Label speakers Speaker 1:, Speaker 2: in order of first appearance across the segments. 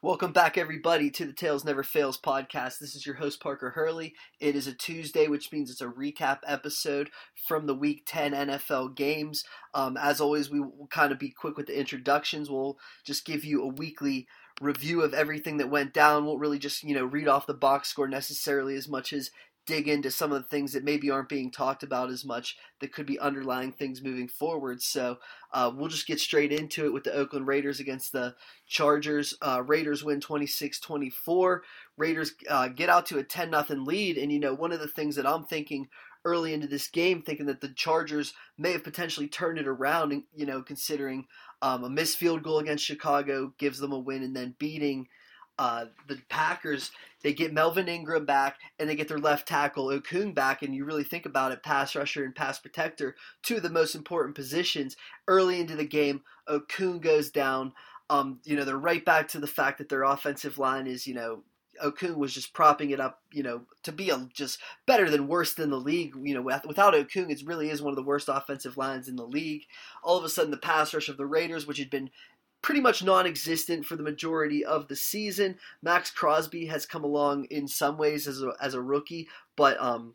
Speaker 1: Welcome back, everybody, to the Tales Never Fails podcast. This is your host, Parker Hurley. It is a Tuesday, which means it's a recap episode from the Week 10 NFL games. Um, as always, we will kind of be quick with the introductions. We'll just give you a weekly review of everything that went down. Won't really just, you know, read off the box score necessarily as much as dig into some of the things that maybe aren't being talked about as much that could be underlying things moving forward. So uh, we'll just get straight into it with the Oakland Raiders against the Chargers. Uh, Raiders win 26 24. Raiders uh, get out to a 10 0 lead. And, you know, one of the things that I'm thinking early into this game, thinking that the Chargers may have potentially turned it around, you know, considering um, a missed field goal against Chicago gives them a win and then beating uh, the Packers, they get Melvin Ingram back and they get their left tackle Okung back. And you really think about it, pass rusher and pass protector, two of the most important positions. Early into the game, Okung goes down. Um, you know, they're right back to the fact that their offensive line is, you know, Okung was just propping it up, you know, to be a, just better than worse than the league. You know, without Okung, it really is one of the worst offensive lines in the league. All of a sudden, the pass rush of the Raiders, which had been pretty much non-existent for the majority of the season. Maxx Crosby has come along in some ways as a, as a rookie, but um,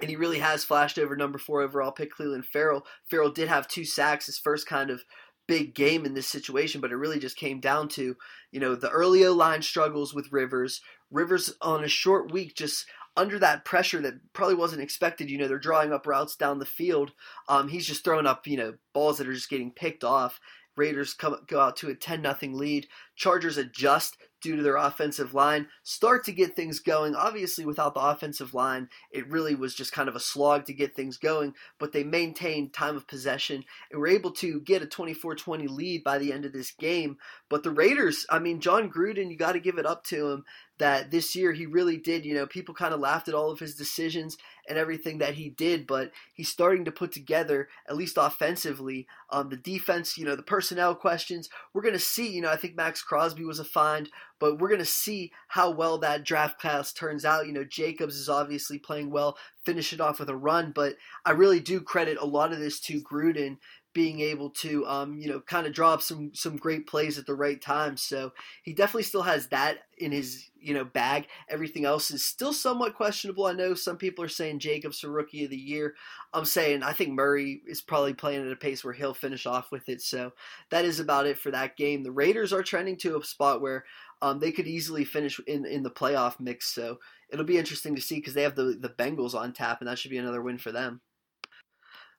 Speaker 1: and he really has flashed over number four overall pick Clelin Ferrell. Ferrell did have two sacks, his first kind of big game in this situation, but it really just came down to you know the early O line struggles with Rivers. Rivers on a short week just under that pressure that probably wasn't expected. You know, they're drawing up routes down the field. Um, he's just throwing up, you know, balls that are just getting picked off. Raiders come go out to a 10 0 lead. Chargers adjust due to their offensive line, start to get things going. Obviously, without the offensive line, it really was just kind of a slog to get things going, but they maintained time of possession and were able to get a 24 20 lead by the end of this game. But the Raiders, I mean, Jon Gruden, you got to give it up to him that this year he really did. You know, people kind of laughed at all of his decisions and everything that he did, but he's starting to put together, at least offensively, um, the defense, you know, the personnel questions. We're going to see, you know, I think Maxx Crosby was a find, but we're going to see how well that draft class turns out. You know, Jacobs is obviously playing well, finish it off with a run, but I really do credit a lot of this to Gruden being able to, um, you know, kind of draw up some some great plays at the right time. So he definitely still has that in his, you know, bag. Everything else is still somewhat questionable. I know some people are saying Jacobs for Rookie of the Year. I'm saying I think Murray is probably playing at a pace where he'll finish off with it. So that is about it for that game. The Raiders are trending to a spot where um, they could easily finish in in the playoff mix. So it'll be interesting to see because they have the the Bengals on tap, and that should be another win for them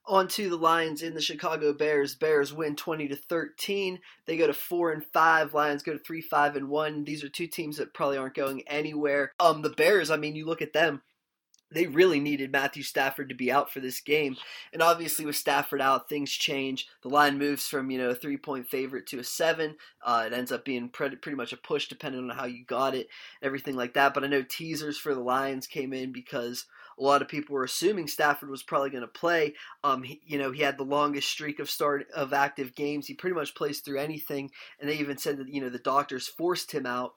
Speaker 1: onto the Lions in the Chicago Bears. Bears win 20 to 13. They go to 4 and 5. Lions go to 3 5 and 1. These are two teams that probably aren't going anywhere. Um the Bears, I mean, you look at them. They really needed Matthew Stafford to be out for this game. And obviously with Stafford out, things change. The line moves from, you know, a 3-point favorite to a 7. Uh, it ends up being pretty, pretty much a push depending on how you got it, everything like that. But I know teasers for the Lions came in because a lot of people were assuming Stafford was probably going to play. Um, he, you know, he had the longest streak of start of active games. He pretty much plays through anything, and they even said that you know the doctors forced him out.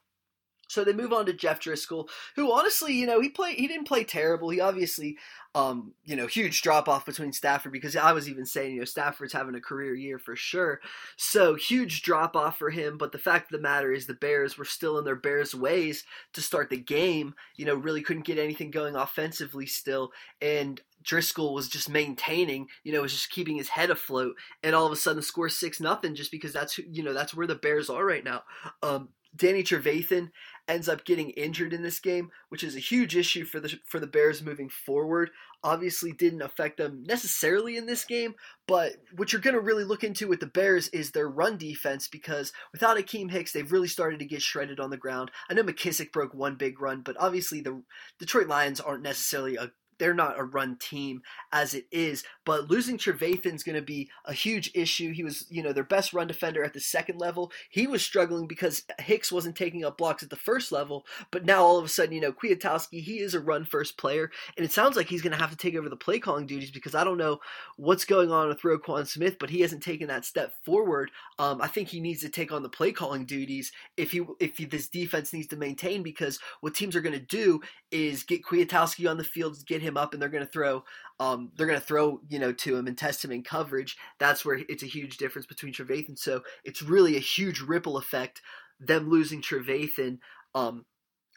Speaker 1: So they move on to Jeff Driskel, who honestly, you know, he played he didn't play terrible. He obviously um, you know, huge drop off between Stafford because I was even saying, you know, Stafford's having a career year for sure. So huge drop off for him. But the fact of the matter is the Bears were still in their Bears ways to start the game. You know, really couldn't get anything going offensively still. And Driskel was just maintaining, you know, was just keeping his head afloat, and all of a sudden score six nothing just because that's who, you know that's where the Bears are right now. Um, Danny Trevathan ends up getting injured in this game, which is a huge issue for the for the Bears moving forward. Obviously, didn't affect them necessarily in this game, but what you're going to really look into with the Bears is their run defense because without Akiem Hicks, they've really started to get shredded on the ground. I know McKissic broke one big run, but obviously the Detroit Lions aren't necessarily a they're not a run team as it is. But losing Trevathan's going to be a huge issue. He was, you know, their best run defender at the second level. He was struggling because Hicks wasn't taking up blocks at the first level. But now all of a sudden, you know, Kwiatkoski, he is a run first player. And it sounds like he's going to have to take over the play calling duties because I don't know what's going on with Roquan Smith, but he hasn't taken that step forward. Um, I think he needs to take on the play calling duties if he if he, this defense needs to maintain because what teams are going to do is get Kwiatkoski on the field, get him him up and they're going to throw um, they're going to throw you know to him and test him in coverage. That's where it's a huge difference between Trevathan. So it's really a huge ripple effect them losing Trevathan. Um,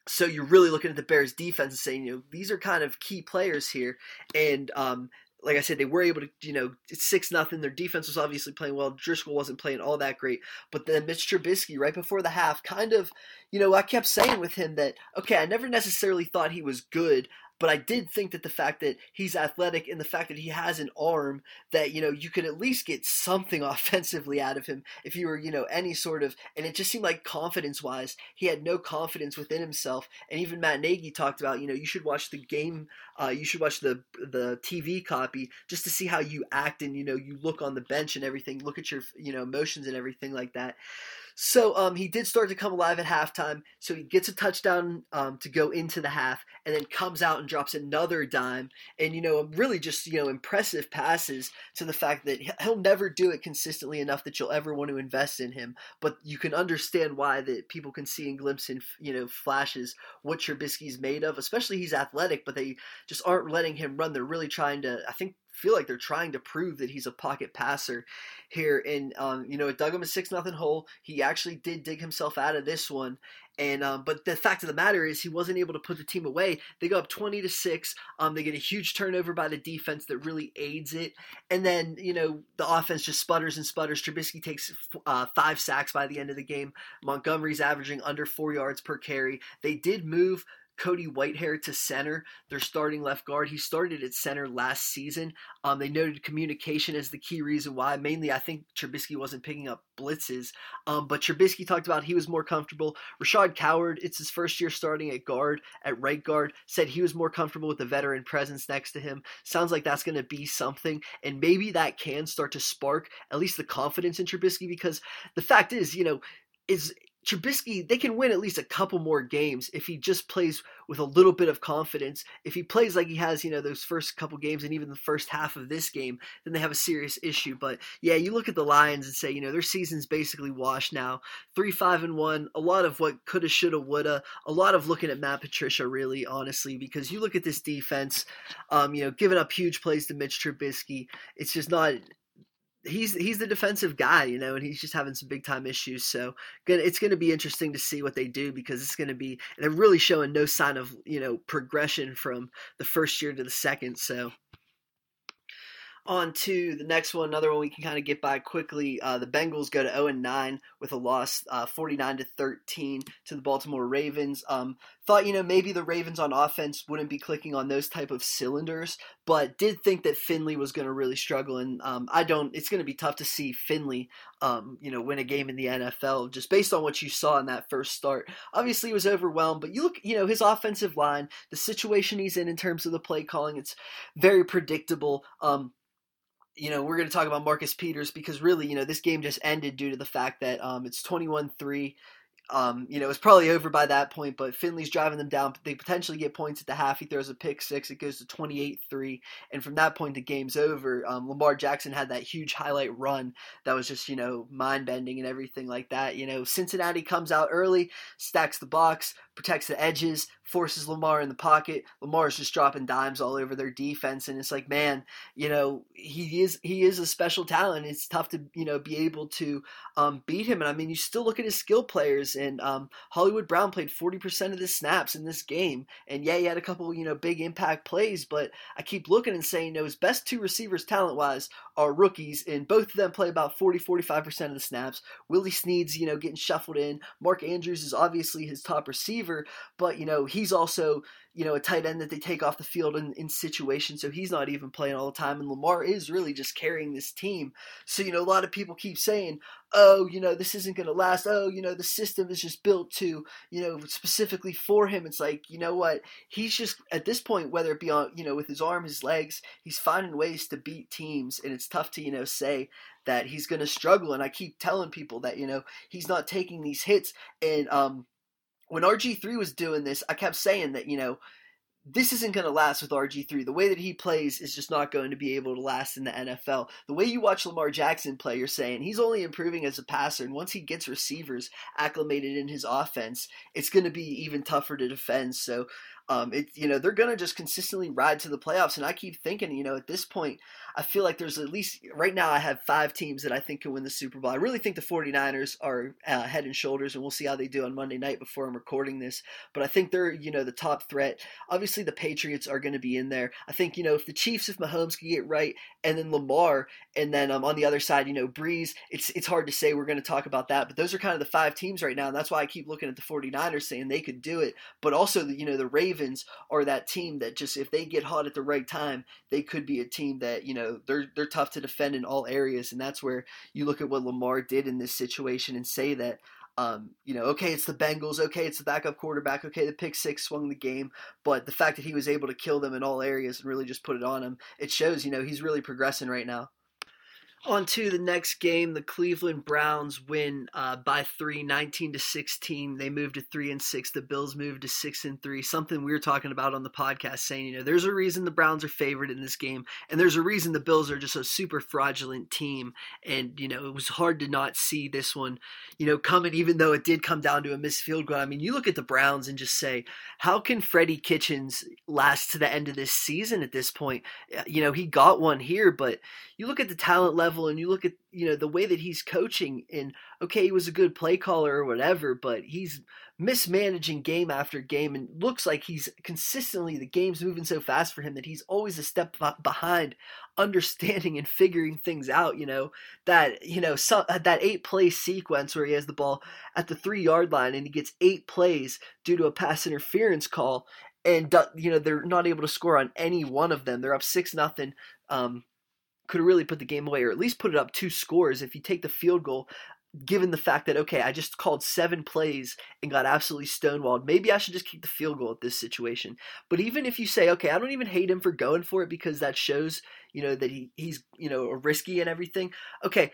Speaker 1: so you're really looking at the Bears defense and saying, you know, these are kind of key players here. And um, like I said, they were able to, you know, it's six nothing. Their defense was obviously playing well. Driskel wasn't playing all that great, but then Mitch Trubisky right before the half, kind of, you know, I kept saying with him that okay, I never necessarily thought he was good. But I did think that the fact that he's athletic and the fact that he has an arm that, you know, you could at least get something offensively out of him if you were, you know, any sort of, and it just seemed like confidence wise, he had no confidence within himself. And even Matt Nagy talked about, you know, you should watch the game, uh, you should watch the, the TV copy just to see how you act and, you know, you look on the bench and everything, look at your, you know, emotions and everything like that. So um, he did start to come alive at halftime. So he gets a touchdown um, to go into the half, and then comes out and drops another dime. And you know, really just you know impressive passes to the fact that he'll never do it consistently enough that you'll ever want to invest in him. But you can understand why that people can see and glimpse in you know flashes what Trubisky's made of. Especially he's athletic, but they just aren't letting him run. They're really trying to. I think feel like they're trying to prove that he's a pocket passer here. And um, you know, it dug him a six nothing hole. He actually did dig himself out of this one. And um, but the fact of the matter is, he wasn't able to put the team away. They go up twenty to six. Um, they get a huge turnover by the defense that really aids it. And then you know the offense just sputters and sputters. Trubisky takes uh, five sacks by the end of the game. Montgomery's averaging under four yards per carry. They did move Cody Whitehair to center, their starting left guard. He started at center last season. Um, they noted communication as the key reason why. Mainly, I think Trubisky wasn't picking up blitzes. Um, but Trubisky talked about he was more comfortable. Rashaad Coward, it's his first year starting at guard, at right guard, said he was more comfortable with the veteran presence next to him. Sounds like that's going to be something. And maybe that can start to spark at least the confidence in Trubisky because the fact is, you know, is Trubisky, they can win at least a couple more games if he just plays with a little bit of confidence. If he plays like he has, you know, those first couple games and even the first half of this game, then they have a serious issue. But yeah, you look at the Lions and say, you know, their season's basically washed now. Three, five, and one. A lot of what coulda, shoulda, woulda. A lot of looking at Matt Patricia, really, honestly, because you look at this defense, um, you know, giving up huge plays to Mitch Trubisky. It's just not he's he's the defensive guy, you know, and he's just having some big time issues. So it's going to be interesting to see what they do because it's going to be they're really showing no sign of you know progression from the first year to the second. So on to the next one, another one we can kind of get by quickly. Uh, the Bengals go to 0 and 9 with a loss, uh, 49 to 13 to the Baltimore Ravens. Um, thought you know maybe the Ravens on offense wouldn't be clicking on those type of cylinders, but did think that Finley was going to really struggle. And um, I don't. It's going to be tough to see Finley, um, you know, win a game in the NFL just based on what you saw in that first start. Obviously, he was overwhelmed, but you look, you know, his offensive line, the situation he's in in terms of the play calling, it's very predictable. Um, you know, we're going to talk about Marcus Peters because really, you know, this game just ended due to the fact that um, it's 21 3. Um, you know, it's probably over by that point, but Finley's driving them down. They potentially get points at the half. He throws a pick six. It goes to 28 3. And from that point, the game's over. Um, Lamar Jackson had that huge highlight run that was just, you know, mind bending and everything like that. You know, Cincinnati comes out early, stacks the box, protects the edges, forces Lamar in the pocket. Lamar's just dropping dimes all over their defense, and it's like, man, you know, he is he is a special talent. It's tough to you know be able to um, beat him. And I mean, you still look at his skill players, and um, Hollywood Brown played forty percent of the snaps in this game, and yeah, he had a couple you know big impact plays, but I keep looking and saying, you know, his best two receivers talent wise are rookies, and both of them play about 40 45 percent of the snaps. Willie Snead's you know getting shuffled in. Mark Andrews is obviously his top receiver, but you know he's also you know a tight end that they take off the field in, in situations, so he's not even playing all the time. And Lamar is really just carrying this team. So you know a lot of people keep saying, oh, you know this isn't going to last. Oh, you know the system is just built to you know specifically for him. It's like you know what he's just at this point, whether it be on you know with his arm, his legs, he's finding ways to beat teams, and it's tough to you know say that he's going to struggle. And I keep telling people that you know he's not taking these hits and um when RG3 was doing this, I kept saying that, you know, this isn't going to last with RG3. The way that he plays is just not going to be able to last in the NFL. The way you watch Lamar Jackson play, you're saying he's only improving as a passer, and once he gets receivers acclimated in his offense, it's going to be even tougher to defend. So Um, you know they're gonna just consistently ride to the playoffs, and I keep thinking, you know, at this point, I feel like there's at least right now I have five teams that I think can win the Super Bowl. I really think the 49ers are uh, head and shoulders, and we'll see how they do on Monday night before I'm recording this. But I think they're you know the top threat. Obviously, the Patriots are going to be in there. I think you know if the Chiefs, if Mahomes can get right, and then Lamar, and then um, on the other side, you know Brees. It's it's hard to say. We're going to talk about that, but those are kind of the five teams right now, and that's why I keep looking at the 49ers saying they could do it. But also, the, you know, the Ravens are that team that just if they get hot at the right time, they could be a team that you know they're they're tough to defend in all areas, and that's where you look at what Lamar did in this situation and say that. Um, you know, okay, it's the Bengals, okay, it's the backup quarterback, okay, the pick six swung the game, but the fact that he was able to kill them in all areas and really just put it on him, it shows, you know, he's really progressing right now. On to the next game, the Cleveland Browns win uh, by three, 19 to 16. They moved to three and six. The Bills moved to six and three. Something we were talking about on the podcast, saying you know there's a reason the Browns are favored in this game, and there's a reason the Bills are just a super fraudulent team. And you know it was hard to not see this one, you know, coming. Even though it did come down to a missed field goal. I mean, you look at the Browns and just say, how can Freddie Kitchens last to the end of this season at this point? You know, he got one here, but you look at the talent level level and you look at you know the way that he's coaching and okay he was a good play caller or whatever but he's mismanaging game after game and looks like he's consistently the game's moving so fast for him that he's always a step behind understanding and figuring things out you know that you know so, that eight play sequence where he has the ball at the 3 yard line and he gets eight plays due to a pass interference call and you know they're not able to score on any one of them. They're up 6 nothing um, could have really put the game away or at least put it up two scores if you take the field goal given the fact that okay i just called seven plays and got absolutely stonewalled maybe i should just kick the field goal at this situation but even if you say okay i don't even hate him for going for it because that shows you know that he, he's you know risky and everything okay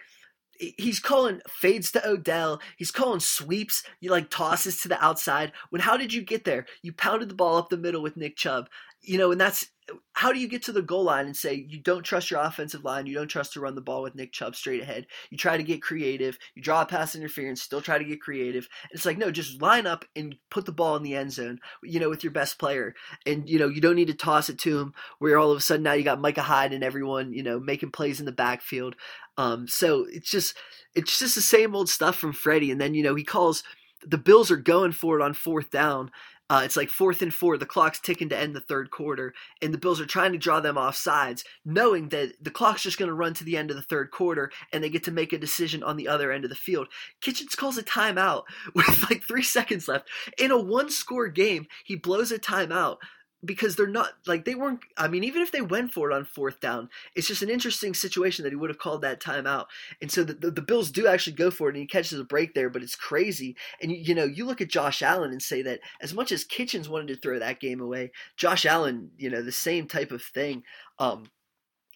Speaker 1: he's calling fades to Odell. He's calling sweeps. You like tosses to the outside. When how did you get there? You pounded the ball up the middle with Nick Chubb. You know, and that's how do you get to the goal line and say you don't trust your offensive line, you don't trust to run the ball with Nick Chubb straight ahead? You try to get creative, you draw a pass interference, still try to get creative. It's like no, just line up and put the ball in the end zone, you know, with your best player, and you know you don't need to toss it to him where all of a sudden now you got Micah Hyde and everyone you know making plays in the backfield. Um, so it's just it's just the same old stuff from Freddie, and then you know he calls the Bills are going for it on fourth down, uh, it's like fourth and four. The clock's ticking to end the third quarter, and the Bills are trying to draw them off sides, knowing that the clock's just going to run to the end of the third quarter, and they get to make a decision on the other end of the field. Kitchens calls a timeout with like three seconds left. In a one score game, he blows a timeout because they're not like they weren't i mean even if they went for it on fourth down it's just an interesting situation that he would have called that timeout. And so the, the, the, bills do actually go for it and he catches a break there but it's crazy. And you, you know you look at josh allen and say that as much as kitchens wanted to throw that game away josh allen you know the same type of thing. Um,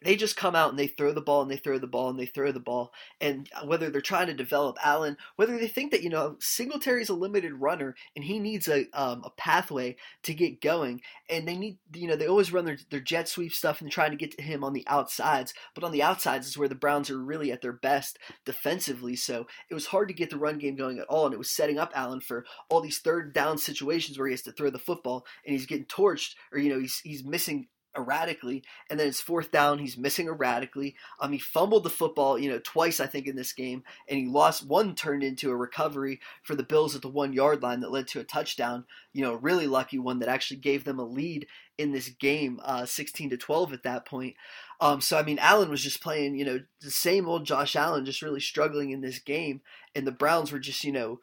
Speaker 1: they just come out and they throw the ball and they throw the ball and they throw the ball. And whether they're trying to develop Allen, whether they think that you know Singletary's a limited runner and he needs a um, a pathway to get going, and they need you know they always run their, their jet sweep stuff and trying to get to him on the outsides. But on the outsides is where the Browns are really at their best defensively. So it was hard to get the run game going at all, and it was setting up Allen for all these third down situations where he has to throw the football and he's getting torched or you know he's he's missing erratically, and then it's fourth down. He's missing erratically. Um, he fumbled the football, you know, twice I think in this game, and he lost one turned into a recovery for the Bills at the one yard line that led to a touchdown. You know, really lucky one that actually gave them a lead in this game, uh, 16 to 12 at that point. Um, so I mean, Allen was just playing, you know, the same old Josh Allen, just really struggling in this game, and the Browns were just, you know.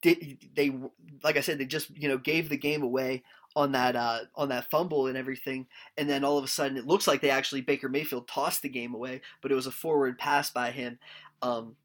Speaker 1: Did, they like I said they just you know gave the game away on that uh, on that fumble and everything, and then all of a sudden it looks like they actually Baker Mayfield tossed the game away, but it was a forward pass by him. Um,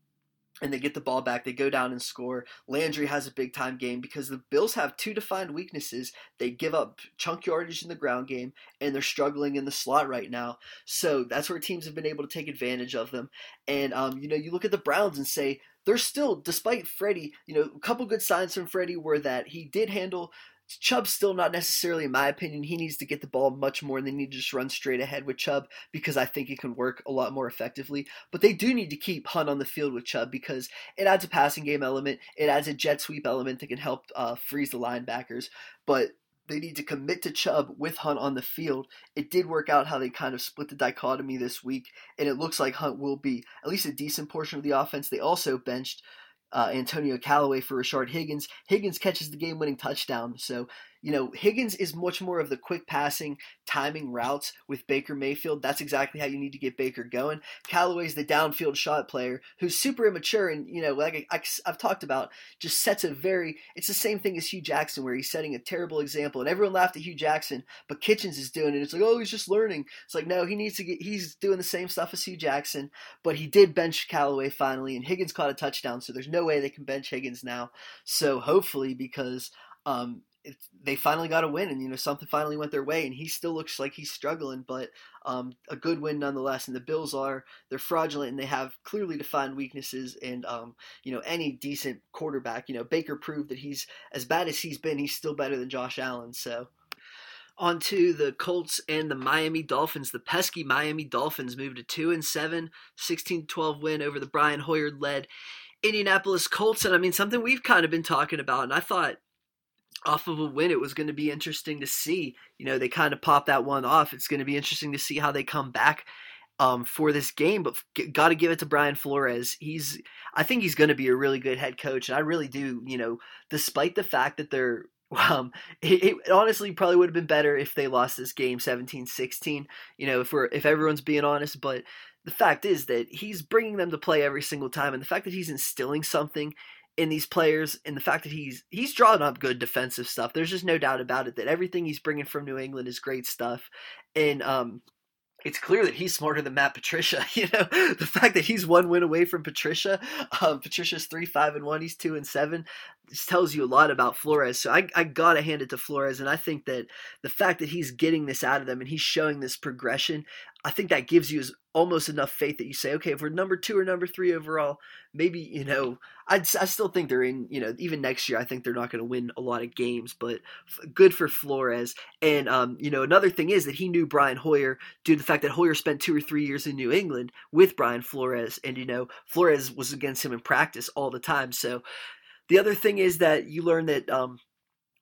Speaker 1: and they get the ball back. They go down and score. Landry has a big time game because the Bills have two defined weaknesses. They give up chunk yardage in the ground game, and they're struggling in the slot right now. So that's where teams have been able to take advantage of them. And um, you know, you look at the Browns and say they're still, despite Freddie, you know, a couple good signs from Freddie were that he did handle Chubb's still not necessarily, in my opinion. He needs to get the ball much more, and they need to just run straight ahead with Chubb because I think it can work a lot more effectively. But they do need to keep Hunt on the field with Chubb because it adds a passing game element, it adds a jet sweep element that can help uh, freeze the linebackers. But they need to commit to Chubb with Hunt on the field. It did work out how they kind of split the dichotomy this week, and it looks like Hunt will be at least a decent portion of the offense. They also benched uh, Antonio Callaway for Rashard Higgins. Higgins catches the game winning touchdown. So you know, Higgins is much more of the quick passing, timing routes with Baker Mayfield. That's exactly how you need to get Baker going. Callaway's the downfield shot player who's super immature and, you know, like I, have talked about, just sets a very, it's the same thing as Hue Jackson where he's setting a terrible example. And everyone laughed at Hue Jackson, but Kitchens is doing it. It's like, oh, he's just learning. It's like, no, he needs to get, he's doing the same stuff as Hue Jackson, but he did bench Callaway finally, and Higgins caught a touchdown, so there's no way they can bench Higgins now. So hopefully, because um, they finally got a win, and you know something finally went their way, and he still looks like he's struggling, but um, a good win nonetheless. And the Bills are they're fraudulent, and they have clearly defined weaknesses. And um, you know any decent quarterback, you know Baker proved that he's as bad as he's been, he's still better than Josh Allen. So. On to the Colts and the Miami Dolphins. The pesky Miami Dolphins moved to 2 and 7, 16 12 win over the Brian Hoyer led Indianapolis Colts. And I mean, something we've kind of been talking about. And I thought off of a win, it was going to be interesting to see. You know, they kind of pop that one off. It's going to be interesting to see how they come back um, for this game. But got to give it to Brian Flores. He's, I think he's going to be a really good head coach, and I really do. You know, despite the fact that they're um, it, it, honestly probably would have been better if they lost this game 17-16. You know, if we're if everyone's being honest, but the fact is that he's bringing them to play every single time, and the fact that he's instilling something in these players and the fact that he's he's drawing up good defensive stuff. There's just no doubt about it that everything he's bringing from New England is great stuff. And um it's clear that he's smarter than Matt Patricia. You know, the fact that he's one win away from Patricia. Um, Patricia's three five and one. He's two and seven. This tells you a lot about Flores. So I, I gotta hand it to Flores, and I think that the fact that he's getting this out of them and he's showing this progression, I think that gives you almost enough faith that you say, okay, if we're number two or number three overall, maybe you know, i I still think they're in. You know, even next year, I think they're not going to win a lot of games, but good for Flores. And um, you know, another thing is that he knew Brian Hoyer due to the fact that Hoyer spent two or three years in New England with Brian Flores, and you know, Flores was against him in practice all the time. So the other thing is that you learn that um,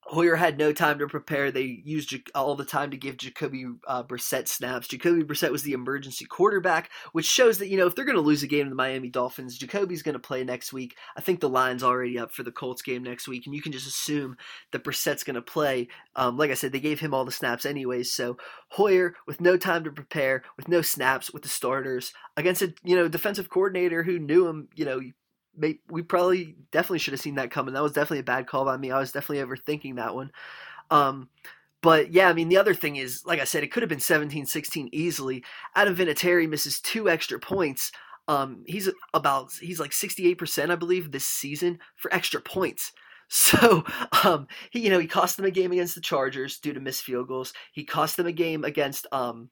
Speaker 1: Hoyer had no time to prepare. They used all the time to give Jacoby uh, Brissett snaps. Jacoby Brissett was the emergency quarterback, which shows that, you know, if they're going to lose a game to the Miami Dolphins, Jacoby's going to play next week. I think the line's already up for the Colts game next week, and you can just assume that Brissett's going to play. Um, like I said, they gave him all the snaps anyways. So Hoyer, with no time to prepare, with no snaps, with the starters, against a, you know, defensive coordinator who knew him, you know, we probably definitely should have seen that coming. That was definitely a bad call by me. I was definitely overthinking that one. Um, but yeah, I mean, the other thing is, like I said, it could have been 17 16 easily. Adam Vinatieri misses two extra points. Um, he's about, he's like 68%, I believe, this season for extra points. So, um, he, you know, he cost them a game against the Chargers due to missed field goals. He cost them a game against, um,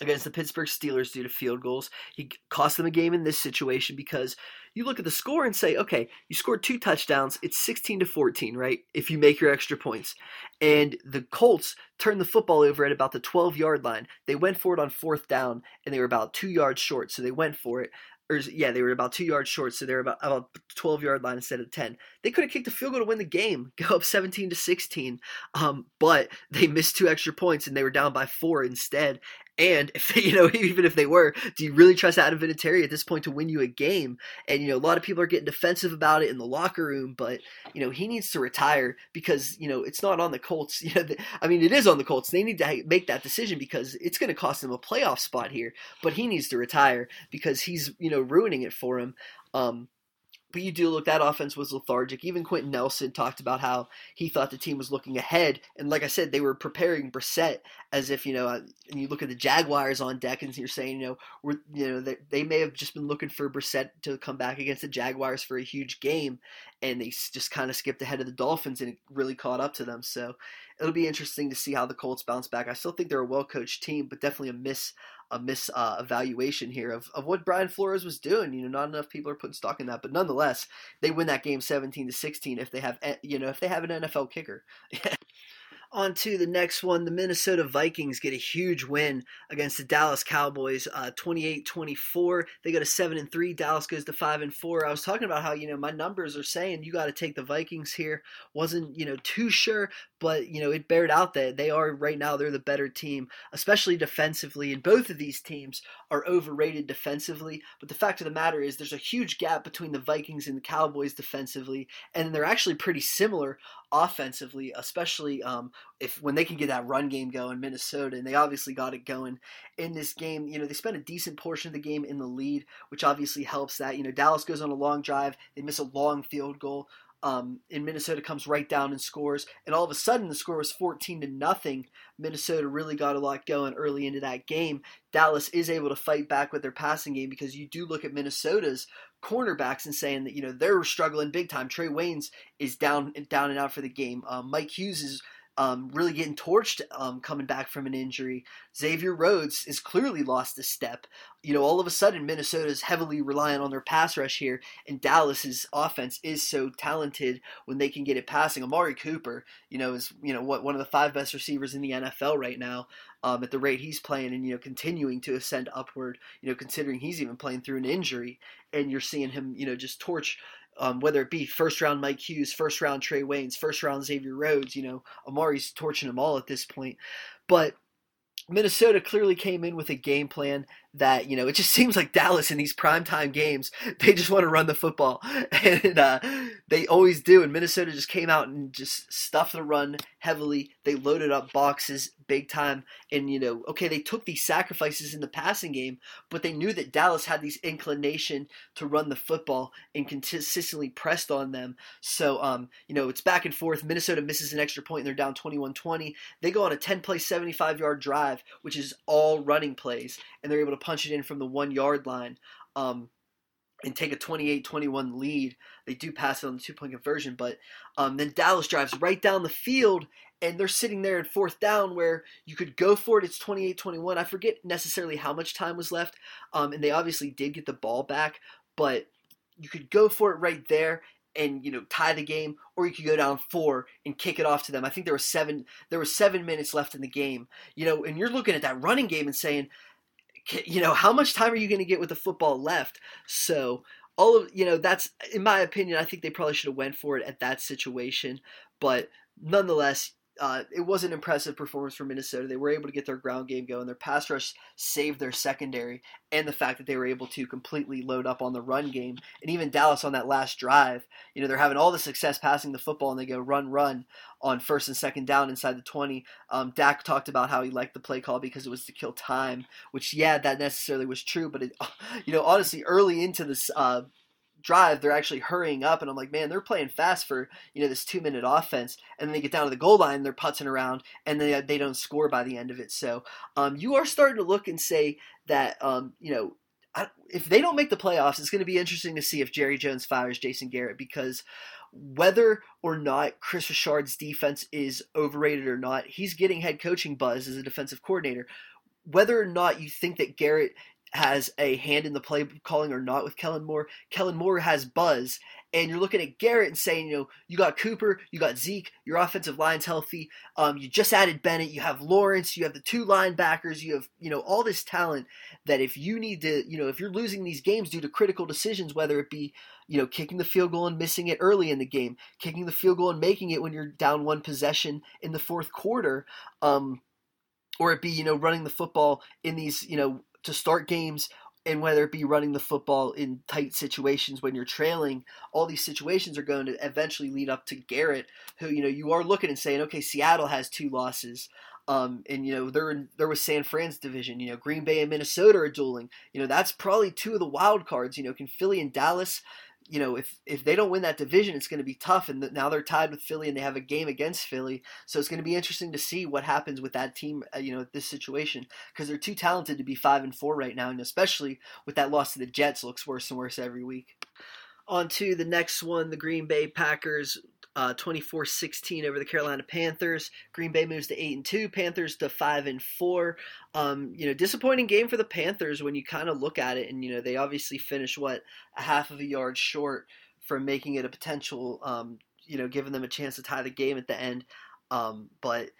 Speaker 1: against the Pittsburgh Steelers due to field goals. He cost them a game in this situation because you look at the score and say, okay, you scored two touchdowns. It's 16 to 14, right? If you make your extra points. And the Colts turned the football over at about the 12 yard line. They went for it on fourth down and they were about two yards short. So they went for it. Or, yeah, they were about two yards short, so they're about about 12 yard line instead of 10. They could have kicked a field goal to win the game, go up 17 to 16, um, but they missed two extra points and they were down by four instead. And if they, you know, even if they were, do you really trust Adam Vinatieri at this point to win you a game? And you know, a lot of people are getting defensive about it in the locker room, but you know, he needs to retire because you know it's not on the Colts. You know, I mean, it is on the Colts. They need to make that decision because it's going to cost them a playoff spot here. But he needs to retire because he's you know ruining it for him. Um, but you do look that offense was lethargic. Even Quenton Nelson talked about how he thought the team was looking ahead, and like I said, they were preparing Brissett as if you know. And you look at the Jaguars on deck, and you're saying you know we're you know they, they may have just been looking for Brissett to come back against the Jaguars for a huge game, and they just kind of skipped ahead of the Dolphins, and it really caught up to them. So it'll be interesting to see how the Colts bounce back. I still think they're a well coached team, but definitely a miss a mis uh, evaluation here of, of what Brian Flores was doing. You know, not enough people are putting stock in that, but nonetheless, they win that game seventeen to sixteen if they have you know if they have an NFL kicker. On to the next one. The Minnesota Vikings get a huge win against the Dallas Cowboys, uh, 28-24. They go to 7 and 3. Dallas goes to 5 and 4. I was talking about how, you know, my numbers are saying you got to take the Vikings here. Wasn't, you know, too sure, but you know it bared out that they are right now they're the better team, especially defensively. And both of these teams are overrated defensively. But the fact of the matter is, there's a huge gap between the Vikings and the Cowboys defensively, and they're actually pretty similar offensively, especially um, if when they can get that run game going, Minnesota, and they obviously got it going in this game. You know, they spent a decent portion of the game in the lead, which obviously helps that. You know, Dallas goes on a long drive, they miss a long field goal. Um, and Minnesota comes right down and scores, and all of a sudden the score was 14 to nothing. Minnesota really got a lot going early into that game. Dallas is able to fight back with their passing game because you do look at Minnesota's cornerbacks and saying that you know they're struggling big time. Trae Waynes is down down and out for the game. Um, Mike Hughes is um, really getting torched um, coming back from an injury. Xavier Rhodes is clearly lost a step. You know, all of a sudden, Minnesota is heavily reliant on their pass rush here, and Dallas's offense is so talented when they can get it passing. Amari Cooper, you know, is you know what one of the five best receivers in the NFL right now. Um, at the rate he's playing, and you know, continuing to ascend upward. You know, considering he's even playing through an injury, and you're seeing him, you know, just torch um, whether it be first round Mike Hughes, first round Trae Waynes, first round Xavier Rhodes, you know, Amari's torching them all at this point. But Minnesota clearly came in with a game plan that you know it just seems like Dallas in these primetime games they just want to run the football. And uh, they always do and Minnesota just came out and just stuffed the run heavily. They loaded up boxes big time and you know okay they took these sacrifices in the passing game but they knew that Dallas had these inclination to run the football and consistently pressed on them. So um you know it's back and forth. Minnesota misses an extra point and they're down 21-20 they go on a 10 play 75 yard drive which is all running plays and they're able to punch it in from the one yard line um, and take a 28-21 lead. They do pass it on the two-point conversion, but um, then Dallas drives right down the field, and they're sitting there in fourth down where you could go for it. It's 28-21. I forget necessarily how much time was left, um, and they obviously did get the ball back, but you could go for it right there and you know tie the game or you could go down four and kick it off to them i think there was seven there was seven minutes left in the game you know and you're looking at that running game and saying you know, how much time are you going to get with the football left? So all of you know, that's in my opinion. I think they probably should have went for it at that situation, but nonetheless, uh, it was an impressive performance for Minnesota. They were able to get their ground game going. Their pass rush saved their secondary, and the fact that they were able to completely load up on the run game. And even Dallas on that last drive, you know, they're having all the success passing the football, and they go run, run on first and second down inside the 20. Um, Dak talked about how he liked the play call because it was to kill time, which, yeah, that necessarily was true. But, it, you know, honestly, early into this uh, drive, they're actually hurrying up, and I'm like, man, they're playing fast for you know this two minute offense, and then they get down to the goal line, they're putzing around, and they they don't score by the end of it. So um, you are starting to look and say that um, you know. if they don't make the playoffs, it's going to be interesting to see if Jerry Jones fires Jason Garrett because whether or not Kris Richard's defense is overrated or not, he's getting head coaching buzz as a defensive coordinator. Whether or not you think that Garrett has a hand in the play calling or not with Kellen Moore. Kellen Moore has buzz, and you're looking at Garrett and saying, you know, you got Cooper, you got Zeke, your offensive line's healthy. Um, you just added Bennett, you have Lawrence, you have the two linebackers, you have you know all this talent that if you need to, you know, if you're losing these games due to critical decisions, whether it be you know kicking the field goal and missing it early in the game, kicking the field goal and making it when you're down one possession in the fourth quarter. Um, or it be you know running the football in these you know to start games and whether it be running the football in tight situations when you're trailing, all these situations are going to eventually lead up to Garrett, who you know you are looking and saying, okay, Seattle has two losses, um, and you know they're in, there was San Fran's division, you know Green Bay and Minnesota are dueling, you know that's probably two of the wild cards. You know, can Philly and Dallas you know, if if they don't win that division, it's going to be tough. And now they're tied with Philly, and they have a game against Philly, so it's going to be interesting to see what happens with that team. Uh, you know, this situation because they're too talented to be five and four right now, and especially with that loss to the Jets, looks worse and worse every week. On to the next one, the Green Bay Packers uh, 24-16 over the Carolina Panthers. Green Bay moves to 8 and 2, Panthers to 5 and 4. Um, you know, disappointing game for the Panthers when you kind of look at it and you know, they obviously finish what a half of a yard short from making it a potential um, you know, giving them a chance to tie the game at the end. Um, but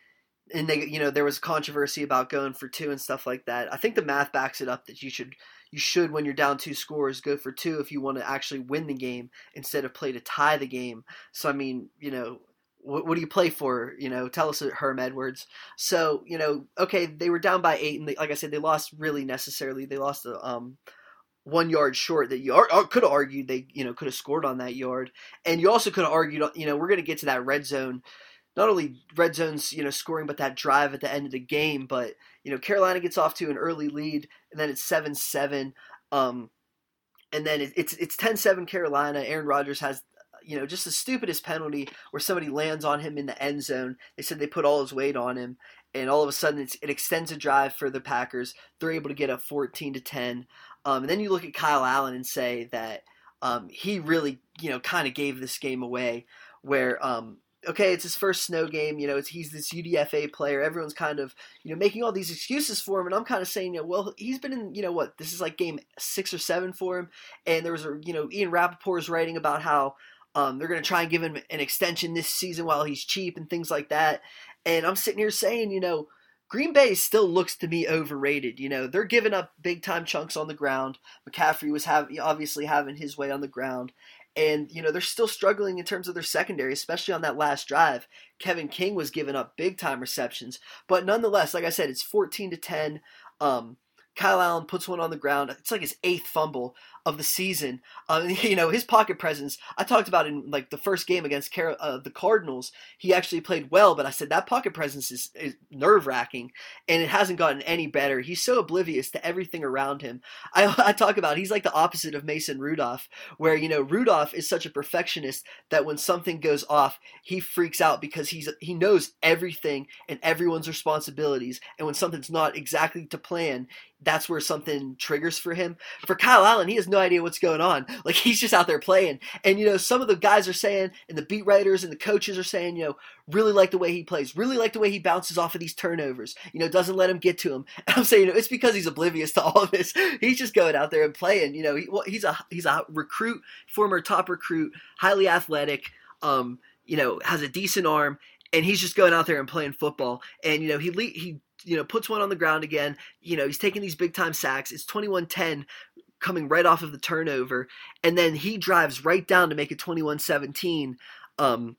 Speaker 1: and they you know there was controversy about going for two and stuff like that. I think the math backs it up that you should you should when you're down two scores go for two if you want to actually win the game instead of play to tie the game. So I mean, you know, what, what, do you play for? You know, tell us, Herm Edwards. So, you know, okay, they were down by eight, and they, like I said, they lost really necessarily. They lost the um, one yard short that you could have argued they, you know, could have scored on that yard, and you also could have argued, you know, we're going to get to that red zone. Not only red zones, you know, scoring, but that drive at the end of the game. But you know, Carolina gets off to an early lead, and then it's seven seven. Um, and then it's it's 10-7 Carolina. Aaron Rodgers has you know, just the stupidest penalty where somebody lands on him in the end zone. They said they put all his weight on him, and all of a sudden it extends a drive for the Packers. They're able to get up 14 to 10. Um, and then you look at Kyle Allen and say that um, he really, you know, kind of gave this game away. Where um, okay, it's his first snow game. You know, he's this UDFA player. Everyone's kind of, you know, making all these excuses for him, and I'm kind of saying, you know, well, he's been in, you know, what this is like game six or seven for him. And there was a, you know, Ian Rapoport is writing about how um, they're going to try and give him an extension this season while he's cheap and things like that. And I'm sitting here saying, you know, Green Bay still looks to me overrated. You know, they're giving up big time chunks on the ground. McCaffrey was have, obviously having his way on the ground. And, you know, they're still struggling in terms of their secondary, especially on that last drive. Kevin King was giving up big time receptions. But nonetheless, like I said, it's 14 to 10. Um, Kyle Allen puts one on the ground. It's like his eighth fumble of the season. Uh, you know, his pocket presence. I talked about in like the first game against Car- uh, the Cardinals. He actually played well, but I said that pocket presence is, is nerve wracking, and it hasn't gotten any better. He's so oblivious to everything around him. I, I talk about he's like the opposite of Mason Rudolph, where you know Rudolph is such a perfectionist that when something goes off, he freaks out because he's he knows everything and everyone's responsibilities, and when something's not exactly to plan, that's where something triggers for him. For Kyle Allen, he has no idea what's going on. Like he's just out there playing. And you know, some of the guys are saying, and the beat writers and the coaches are saying, you know, really like the way he plays, really like the way he bounces off of these turnovers. You know, doesn't let him get to him. And I'm saying, you know, it's because he's oblivious to all of this. He's just going out there and playing. You know, he, well, he's a he's a recruit, former top recruit, highly athletic. Um, you know, has a decent arm, and he's just going out there and playing football. And you know, he he you know puts one on the ground again. You know, he's taking these big time sacks. It's 21-10 coming right off of the turnover, and then he drives right down to make it 21-17. Um,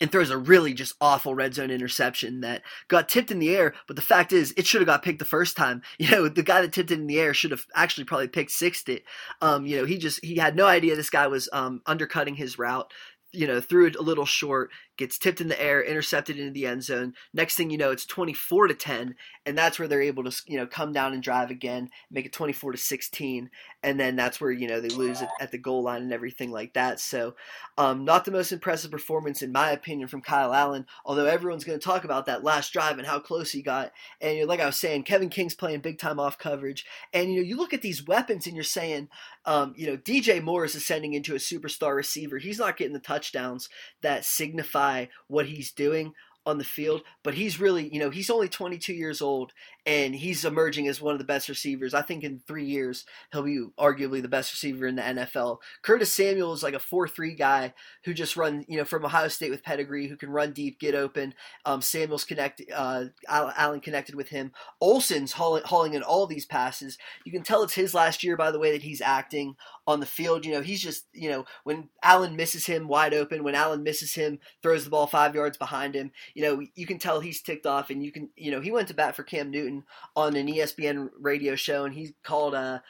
Speaker 1: and throws a really just awful red zone interception that got tipped in the air. But the fact is, it should have got picked the first time. You know, the guy that tipped it in the air should have actually probably picked sixed it. Um, you know, he just he had no idea this guy was um, undercutting his route. You know, threw it a little short, gets tipped in the air, intercepted into the end zone. Next thing you know, it's 24 to 10, and that's where they're able to, you know, come down and drive again, make it 24 to 16, and then that's where you know they lose it at the goal line and everything like that. So, um, not the most impressive performance in my opinion from Kyle Allen. Although everyone's going to talk about that last drive and how close he got, and you know, like I was saying, Kevin King's playing big time off coverage, and you know, you look at these weapons and you're saying, um, you know, DJ Moore is ascending into a superstar receiver. He's not getting the touchdowns that signify what he's doing on the field, but he's really, you know, he's only 22 years old and he's emerging as one of the best receivers. I think in three years he'll be arguably the best receiver in the NFL. Curtis Samuel is like a four-three guy who just run, you know, from Ohio State with pedigree, who can run deep, get open. Um, Samuel's connected, uh, Allen connected with him. Olsen's hauling, hauling in all these passes. You can tell it's his last year by the way that he's acting on the field. You know, he's just, you know, when Allen misses him wide open, when Allen misses him, throws the ball five yards behind him. You know, you can tell he's ticked off, and you can, you know, he went to bat for Cam Newton on an ESPN radio show, and he called a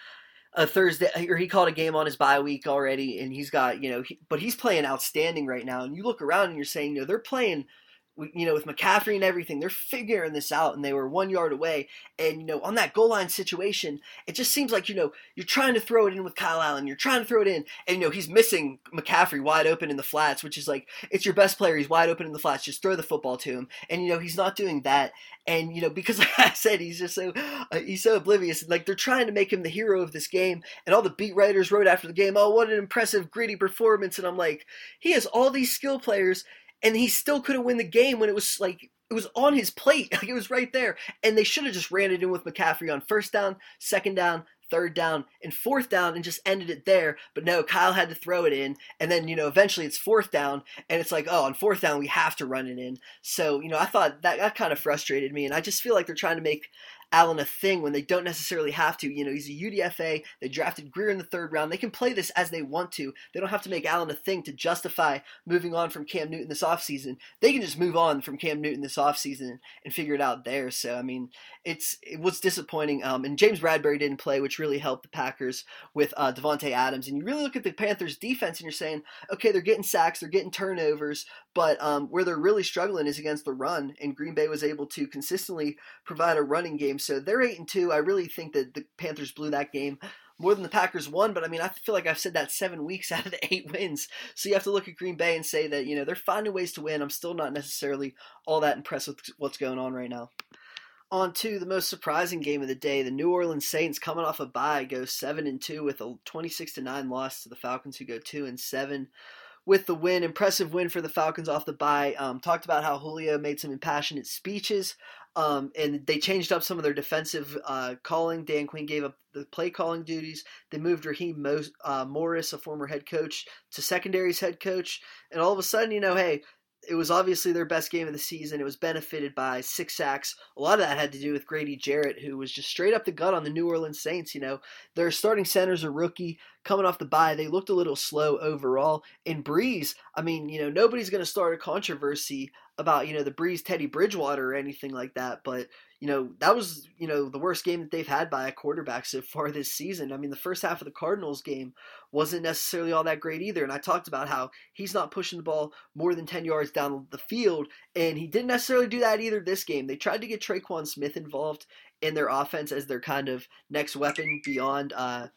Speaker 1: a Thursday or he called a game on his bye week already, and he's got you know, he, but he's playing outstanding right now. And you look around and you're saying, you know, they're playing you know, with McCaffrey and everything, they're figuring this out, and they were one yard away. And you know, on that goal line situation, it just seems like you know you're trying to throw it in with Kyle Allen, you're trying to throw it in, and you know he's missing McCaffrey wide open in the flats, which is like it's your best player, he's wide open in the flats, just throw the football to him, and you know he's not doing that, and you know because like I said, he's just so uh, he's so oblivious, like they're trying to make him the hero of this game, and all the beat writers wrote after the game, oh what an impressive gritty performance, and I'm like, he has all these skill players and he still couldn't win the game when it was like it was on his plate, like it was right there, and they should have just ran it in with McCaffrey on first down, second down, third down, and fourth down, and just ended it there. But no, Kyle had to throw it in, and then you know eventually it's fourth down, and it's like oh, on fourth down we have to run it in. So you know I thought that that kind of frustrated me, and I just feel like they're trying to make Allen a thing when they don't necessarily have to. You know, he's a UDFA. They drafted Grier in the third round. They can play this as they want to. They don't have to make Allen a thing to justify moving on from Cam Newton this offseason. They can just move on from Cam Newton this offseason and figure it out there. So, I mean, it's it was disappointing. Um, and James Bradberry didn't play, which really helped the Packers with uh, Davante Adams. And you really look at the Panthers' defense and you're saying, okay, they're getting sacks, they're getting turnovers, but um, where they're really struggling is against the run. And Green Bay was able to consistently provide a running game. So they're eight and two. I really think that the Panthers blew that game more than the Packers won, but I mean, I feel like I've said that seven weeks out of the eight wins. So you have to look at Green Bay and say that, you know, they're finding ways to win. I'm still not necessarily all that impressed with what's going on right now. On to the most surprising game of the day. The New Orleans Saints coming off a bye go 7 and 2 with a 26 to 9 loss to the Falcons who go 2 and 7 with the win. Impressive win for the Falcons off the bye. Um, talked about how Julio made some impassionate speeches. Um, and they changed up some of their defensive uh, calling. Dan Quinn gave up the play calling duties. They moved Raheem Mo- uh, Morris, a former head coach, to secondaries head coach. And all of a sudden, you know, hey, it was obviously their best game of the season. It was benefited by six sacks. A lot of that had to do with Grady Jarrett, who was just straight up the gut on the New Orleans Saints. You know, their starting center's a rookie coming off the bye. They looked a little slow overall. In Brees, I mean, you know, nobody's going to start a controversy about you know the Brees Teddy Bridgewater or anything like that, but you know that was you know the worst game that they've had by a quarterback so far this season. I mean, the first half of the Cardinals game wasn't necessarily all that great either, and I talked about how he's not pushing the ball more than ten yards down the field, and he didn't necessarily do that either this game. They tried to get Tre'Quan Smith involved in their offense as their kind of next weapon beyond. Uh,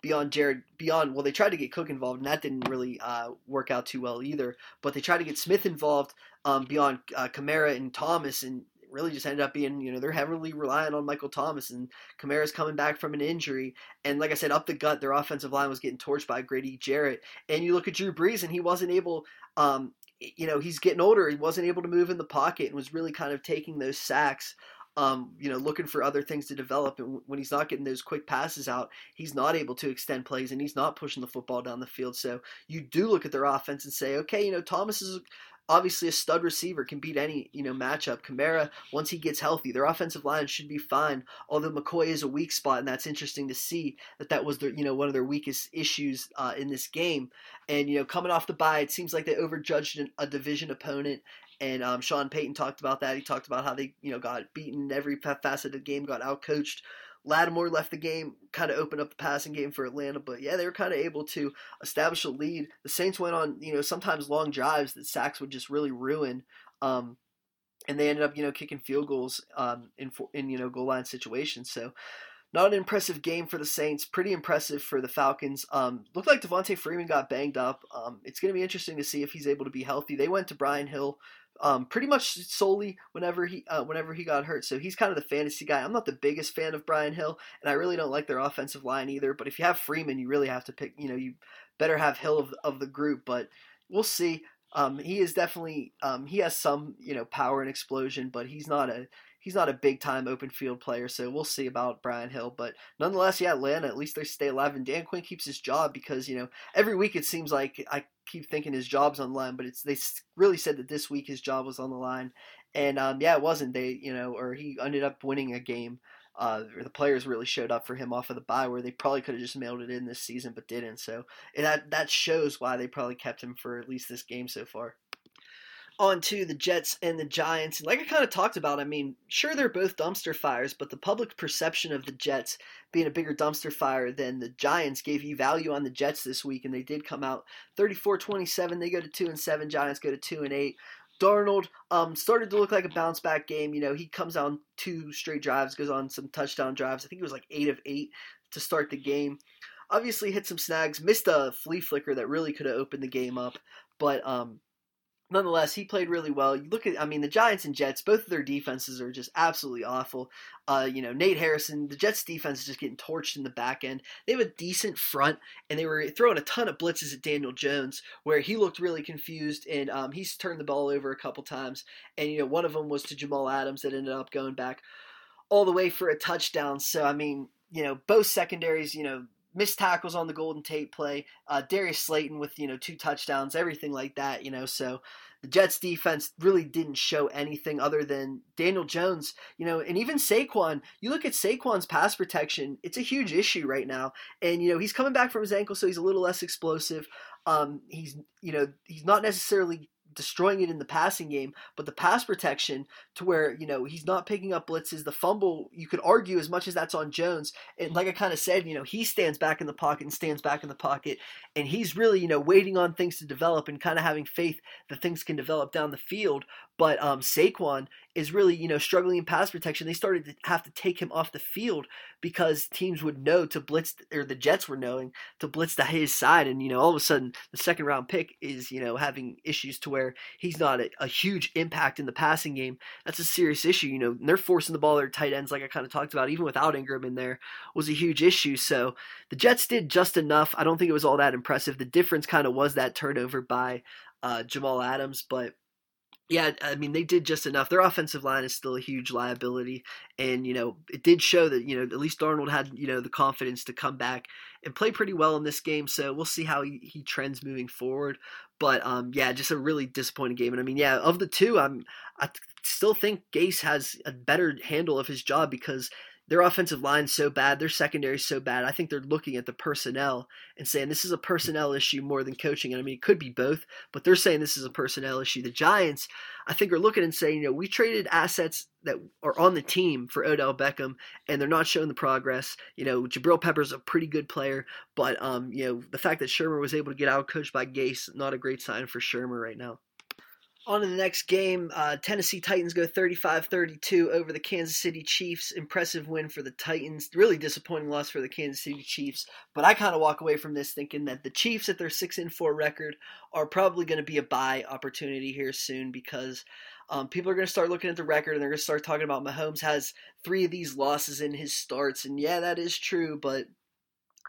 Speaker 1: beyond Jared, beyond well, they tried to get Cook involved, and that didn't really uh, work out too well either. But they tried to get Smith involved um, beyond uh, Kamara and Thomas, and really just ended up being, you know, they're heavily relying on Michael Thomas, and Kamara's coming back from an injury, and like I said, up the gut, their offensive line was getting torched by Grady Jarrett, and you look at Drew Brees, and he wasn't able. Um, you know he's getting older. He wasn't able to move in the pocket and was really kind of taking those sacks um, you know, looking for other things to develop. And when he's not getting those quick passes out, he's not able to extend plays and he's not pushing the football down the field. So you do look at their offense and say, okay, you know, Thomas is obviously a stud receiver can beat any you know matchup. Kamara once he gets healthy, their offensive line should be fine. Although McCoy is a weak spot, and that's interesting to see that that was their you know one of their weakest issues uh, in this game. And you know coming off the bye, it seems like they overjudged a division opponent and um, Sean Payton talked about that. He talked about how they, you know, got beaten every facet of the game, got outcoached. Lattimore left the game, kind of opened up the passing game for Atlanta, but yeah, they were kind of able to establish a lead. The Saints went on, you know, sometimes long drives that sacks would just really ruin, um, and they ended up, you know, kicking field goals um, in in you know goal line situations. So not an impressive game for the Saints. Pretty impressive for the Falcons. Um, looked like Devonta Freeman got banged up. Um, it's going to be interesting to see if he's able to be healthy. They went to Brian Hill um, pretty much solely whenever he uh, whenever he got hurt. So he's kind of the fantasy guy. I'm not the biggest fan of Brian Hill, and I really don't like their offensive line either. But if you have Freeman, you really have to pick. You know, you better have Hill of of the group. But we'll see. Um, he is definitely um, he has some you know power and explosion, but he's not a he's not a big time open field player, so we'll see about Brian Hill. But nonetheless, yeah, Atlanta at least they stay alive, and Dan Quinn keeps his job because you know every week it seems like I keep thinking his job's on the line, but it's they really said that this week his job was on the line, and um, yeah, it wasn't. They you know or he ended up winning a game. Uh, the players really showed up for him off of the bye, where they probably could have just mailed it in this season, but didn't. So that that shows why they probably kept him for at least this game so far onto the Jets and the Giants. And like I kind of talked about, I mean, sure, they're both dumpster fires, but the public perception of the Jets being a bigger dumpster fire than the Giants gave you value on the Jets this week, and they did come out 34 27. They go to 2 and 7, Giants go to 2 and 8. Darnold um, started to look like a bounce back game. You know, he comes on two straight drives, goes on some touchdown drives. I think it was like 8 of 8 to start the game. Obviously, hit some snags, missed a flea flicker that really could have opened the game up, but um, nonetheless, he played really well. You look at, I mean, the Giants and Jets, both of their defenses are just absolutely awful. Uh, you know, Nate Hairston, the Jets defense is just getting torched in the back end. They have a decent front, and they were throwing a ton of blitzes at Daniel Jones, where he looked really confused, and um, he's turned the ball over a couple times. And, you know, one of them was to Jamal Adams that ended up going back all the way for a touchdown. So, I mean, you know, both secondaries, you know, missed tackles on the Golden Tate play, uh, Darius Slayton with you know two touchdowns, everything like that. You know, so the Jets defense really didn't show anything other than Daniel Jones, you know, and even Saquon. You look at Saquon's pass protection, it's a huge issue right now. And, you know, he's coming back from his ankle, so he's a little less explosive. Um, he's, you know, he's not necessarily destroying it in the passing game, but the pass protection to where, you know, he's not picking up blitzes. The fumble, you could argue as much as that's on Jones. And like I kind of said, you know, he stands back in the pocket and stands back in the pocket. And he's really, you know, waiting on things to develop and kind of having faith that things can develop down the field. But um, Saquon is really, you know, struggling in pass protection. They started to have to take him off the field because teams would know to blitz, or the Jets were knowing to blitz to his side. And, you know, all of a sudden the second round pick is, you know, having issues to where he's not a, a huge impact in the passing game. That's a serious issue. You know, they're forcing the ball at their tight ends, like I kind of talked about, even without Ingram in there, was a huge issue. So the Jets did just enough. I don't think it was all that impressive. The difference kind of was that turnover by uh, Jamal Adams, but yeah, I mean, they did just enough. Their offensive line is still a huge liability. And, you know, it did show that, you know, at least Darnold had, you know, the confidence to come back and play pretty well in this game. So we'll see how he, he trends moving forward. But, um, yeah, just a really disappointing game. And I mean, yeah, of the two, I'm, I still think Gase has a better handle of his job because their offensive line's so bad, their secondary's so bad. I think they're looking at the personnel and saying this is a personnel issue more than coaching. And I mean, it could be both, but they're saying this is a personnel issue. The Giants, I think, are looking and saying, you know, we traded assets that are on the team for Odell Beckham, and they're not showing the progress. You know, Jabril Peppers a pretty good player, but um, you know, the fact that Shurmur was able to get out coached by Gase, not a great sign for Shurmur right now. On to the next game. Uh, Tennessee Titans go 35 32 over the Kansas City Chiefs. Impressive win for the Titans. Really disappointing loss for the Kansas City Chiefs. But I kind of walk away from this thinking that the Chiefs, at their 6 and 4 record, are probably going to be a buy opportunity here soon because um, people are going to start looking at the record and they're going to start talking about Mahomes has three of these losses in his starts. And yeah, that is true, but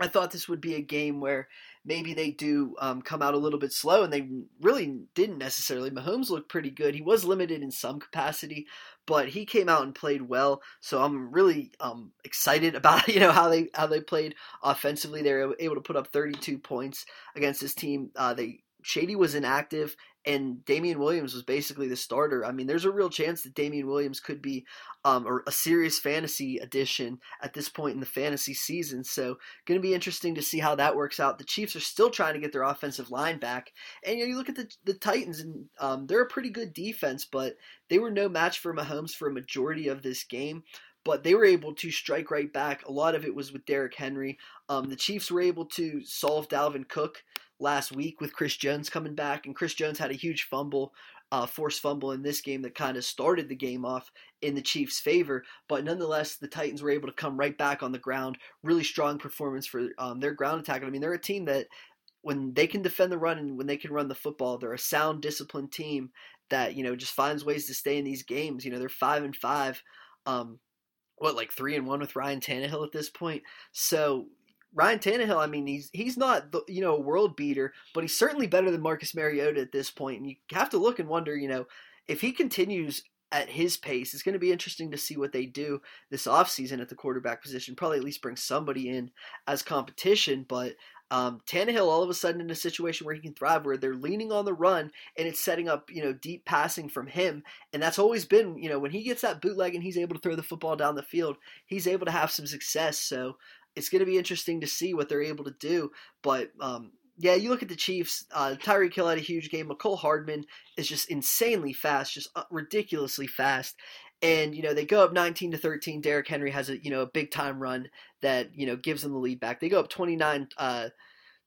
Speaker 1: I thought this would be a game where maybe they do um, come out a little bit slow, and they really didn't necessarily. Mahomes looked pretty good. He was limited in some capacity, but he came out and played well. So I'm really um, excited about you know how they how they played offensively. They were able to put up 32 points against this team. Uh, they Shady was inactive, and Damien Williams was basically the starter. I mean, there's a real chance that Damien Williams could be um, a serious fantasy addition at this point in the fantasy season. So, going to be interesting to see how that works out. The Chiefs are still trying to get their offensive line back, and you, know, you look at the the Titans, and um, they're a pretty good defense, but they were no match for Mahomes for a majority of this game but they were able to strike right back. A lot of it was with Derrick Henry. Um, the Chiefs were able to solve Dalvin Cook last week with Chris Jones coming back, and Chris Jones had a huge fumble, uh, forced fumble in this game that kind of started the game off in the Chiefs' favor. But nonetheless, the Titans were able to come right back on the ground. Really strong performance for um, their ground attack. I mean, they're a team that when they can defend the run and when they can run the football, they're a sound, disciplined team that you know just finds ways to stay in these games. You know, they're five and five. Um, what like three and one with Ryan Tannehill at this point. So Ryan Tannehill, I mean, he's he's not the, you know a world beater, but he's certainly better than Marcus Mariota at this point. And you have to look and wonder, you know, if he continues at his pace, it's going to be interesting to see what they do this offseason at the quarterback position. Probably at least bring somebody in as competition, but um, Tannehill all of a sudden in a situation where he can thrive, where they're leaning on the run and it's setting up, you know, deep passing from him. And that's always been, you know, when he gets that bootleg and he's able to throw the football down the field, he's able to have some success. So it's going to be interesting to see what they're able to do. But um, yeah, you look at the Chiefs. Uh, Tyreek Hill had a huge game. Mecole Hardman is just insanely fast, just uh, ridiculously fast. And you know they go up 19 to 13. Derrick Henry has a you know a big time run that you know gives them the lead back. They go up 29 uh,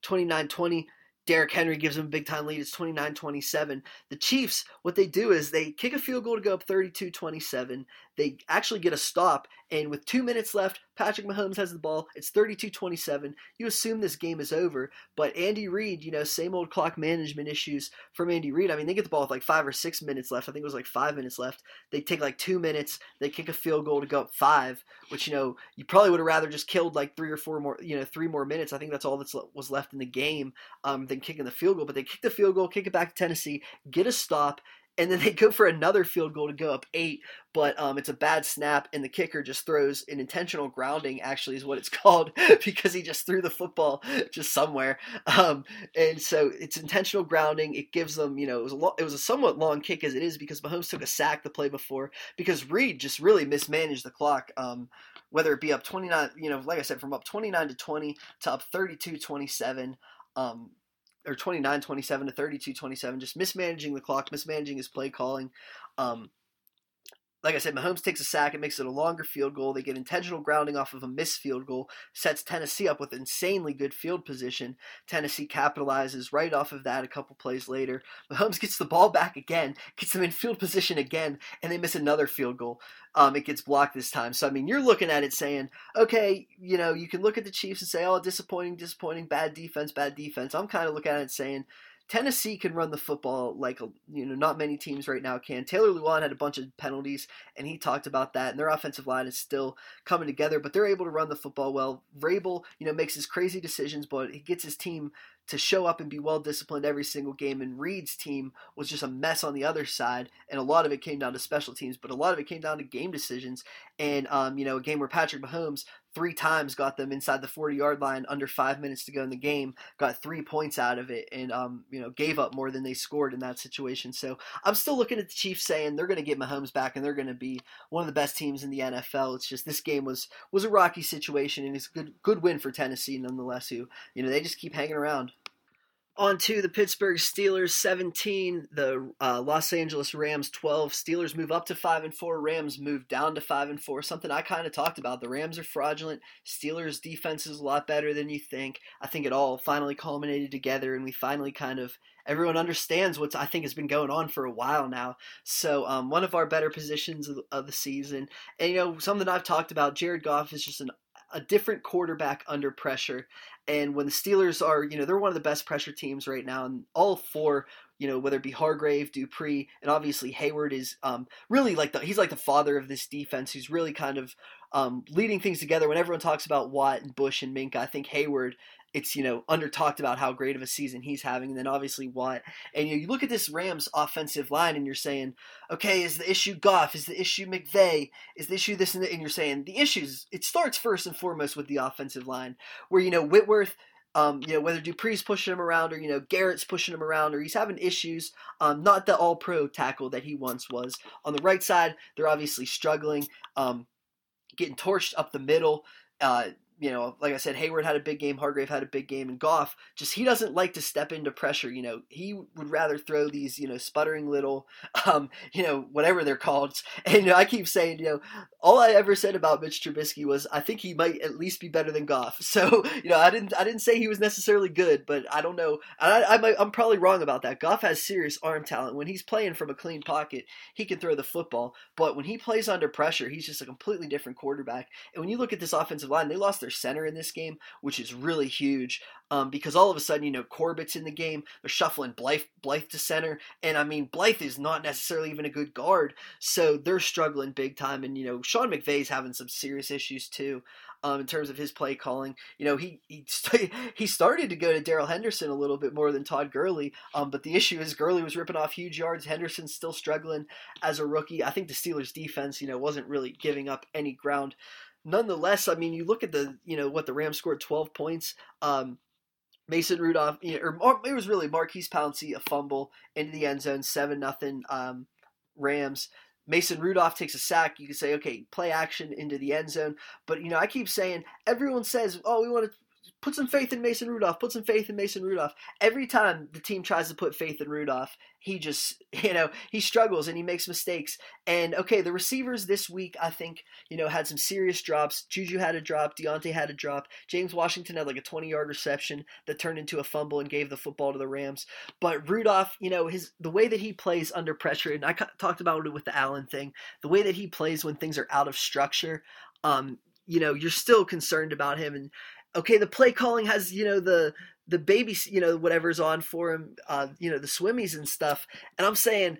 Speaker 1: 29 20. Derrick Henry gives them a big time lead. It's 29 27. The Chiefs, what they do is they kick a field goal to go up 32 27. They actually get a stop, and with two minutes left, Patrick Mahomes has the ball. It's 32 27. You assume this game is over, but Andy Reid, you know, same old clock management issues from Andy Reid. I mean, they get the ball with like five or six minutes left. I think it was like five minutes left. They take like two minutes, they kick a field goal to go up five, which, you know, you probably would have rather just killed like three or four more, you know, three more minutes. I think that's all that was left in the game um, than kicking the field goal. But they kick the field goal, kick it back to Tennessee, get a stop and then they go for another field goal to go up eight, but um, it's a bad snap, and the kicker just throws an intentional grounding. Actually, is what it's called because he just threw the football just somewhere, um, and so it's intentional grounding. It gives them, you know, it was a lo- it was a somewhat long kick as it is because Mahomes took a sack the play before because Reid just really mismanaged the clock. Um, whether it be up 29, you know, like I said, from up 29 to 20 to up 32 27. Um, or 29 27 to 32 27 just mismanaging the clock mismanaging his play calling. Um, like I said, Mahomes takes a sack. It makes it a longer field goal. They get intentional grounding off of a missed field goal, sets Tennessee up with insanely good field position. Tennessee capitalizes right off of that a couple plays later. Mahomes gets the ball back again, gets them in field position again, and they miss another field goal. Um, it gets blocked this time. So, I mean, you're looking at it saying, okay, you know, you can look at the Chiefs and say, oh, disappointing, disappointing, bad defense, bad defense. I'm kind of looking at it saying, Tennessee can run the football like you know not many teams right now can. Taylor Lewan had a bunch of penalties, and he talked about that. And their offensive line is still coming together, but they're able to run the football well. Vrabel, you know, makes his crazy decisions, but he gets his team to show up and be well disciplined every single game. And Reid's team was just a mess on the other side, and a lot of it came down to special teams, but a lot of it came down to game decisions. And um, you know, a game where Patrick Mahomes three times got them inside the 40 yard line under five minutes to go in the game, got three points out of it, and um, you know, gave up more than they scored in that situation. So I'm still looking at the Chiefs saying they're going to get Mahomes back, and they're going to be one of the best teams in the NFL. It's just this game was was a rocky situation, and it's a good good win for Tennessee nonetheless. Who you know they just keep hanging around. On to the Pittsburgh Steelers 17, the uh, Los Angeles Rams 12. Steelers move up to 5 and 4, Rams move down to 5 and 4. Something I kind of talked about. The Rams are fraudulent. Steelers defense is a lot better than you think. I think it all finally culminated together and we finally kind of everyone understands what I think has been going on for a while now. So um, one of our better positions of, of the season, and you know something I've talked about. Jared Goff is just an a different quarterback under pressure. And when the Steelers are, you know, they're one of the best pressure teams right now, and all four, you know, whether it be Hargrave, Dupree, and obviously Heyward is um, really like the he's like the father of this defense. Who's really kind of um, leading things together. When everyone talks about Watt and Bush and Minkah, I think Heyward it's you know under talked about how great of a season he's having, and then obviously Watt. And you, know, you look at this Rams offensive line, and you're saying, okay, is the issue Goff? Is the issue McVay? Is the issue this and? And you're saying the issues. It starts first and foremost with the offensive line, where you know Whitworth. Um, you know whether Dupree's pushing him around or you know Garrett's pushing him around or he's having issues. Um, not the All-Pro tackle that he once was. On the right side, they're obviously struggling, um, getting torched up the middle. Uh, you know, like I said, Heyward had a big game, Hargrave had a big game, and Goff just he doesn't like to step into pressure. You know, he would rather throw these, you know, sputtering little, um, you know, whatever they're called. And you know, I keep saying, you know, all I ever said about Mitch Trubisky was I think he might at least be better than Goff. So you know, I didn't I didn't say he was necessarily good, but I don't know. I, I I'm probably wrong about that. Goff has serious arm talent. When he's playing from a clean pocket, he can throw the football. But when he plays under pressure, he's just a completely different quarterback. And when you look at this offensive line, they lost their their center in this game, which is really huge um, because all of a sudden, you know, Corbett's in the game. They're shuffling Blythe, Blythe to center. And I mean, Blythe is not necessarily even a good guard. So they're struggling big time. And, you know, Sean McVay's having some serious issues too. Um, in terms of his play calling. You know, he he, st- he started to go to Darrell Henderson a little bit more than Todd Gurley, um, but the issue is Gurley was ripping off huge yards. Henderson's still struggling as a rookie. I think the Steelers' defense, you know, wasn't really giving up any ground nonetheless, I mean, you look at the you know what the Rams scored twelve points. Um, Mason Rudolph, you know, or it was really Maurkice Pouncey a fumble into the end zone, seven nothing um, Rams. Mason Rudolph takes a sack. You can say, okay, play action into the end zone. But you know, I keep saying everyone says, oh, we want to put some faith in Mason Rudolph. Put some faith in Mason Rudolph. Every time the team tries to put faith in Rudolph, he just, you know, he struggles and he makes mistakes. And okay, the receivers this week, I think, you know, had some serious drops. Juju had a drop. Diontae had a drop. James Washington had like a 20 yard reception that turned into a fumble and gave the football to the Rams. But Rudolph, you know, his the way that he plays under pressure, and I talked about it with the Allen thing, the way that he plays when things are out of structure. Um, you know, you're still concerned about him and okay, the play calling has you know the the baby you know whatever's on for him, uh, you know the swimmies and stuff, and I'm saying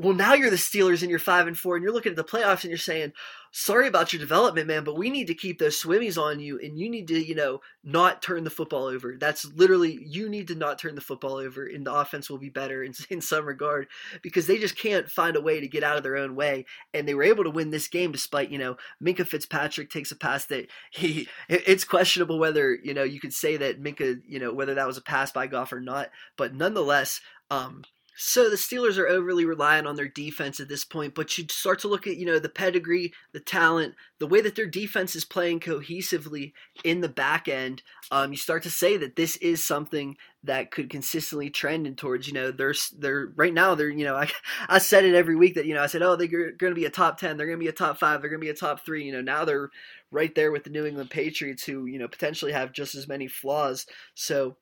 Speaker 1: well, now you're the Steelers and you're five and four, and you're looking at the playoffs and you're saying, "Sorry about your development, man, but we need to keep those swimmies on you, and you need to, you know, not turn the football over." That's literally you need to not turn the football over, and the offense will be better in, in some regard because they just can't find a way to get out of their own way, and they were able to win this game despite, you know, Minkah Fitzpatrick takes a pass that he it's questionable whether you know you could say that Minkah, you know, whether that was a pass by Goff or not, but nonetheless. Um, so the Steelers are overly reliant on their defense at this point, but you start to look at, you know, the pedigree, the talent, the way that their defense is playing cohesively in the back end. Um, you start to say that this is something that could consistently trend in towards, you know, they're they're right now they're, you know, I I said it every week that you know I said, oh, they're going to be a top ten, they're going to be a top five, they're going to be a top three. You know, now they're right there with the New England Patriots, who you know potentially have just as many flaws. So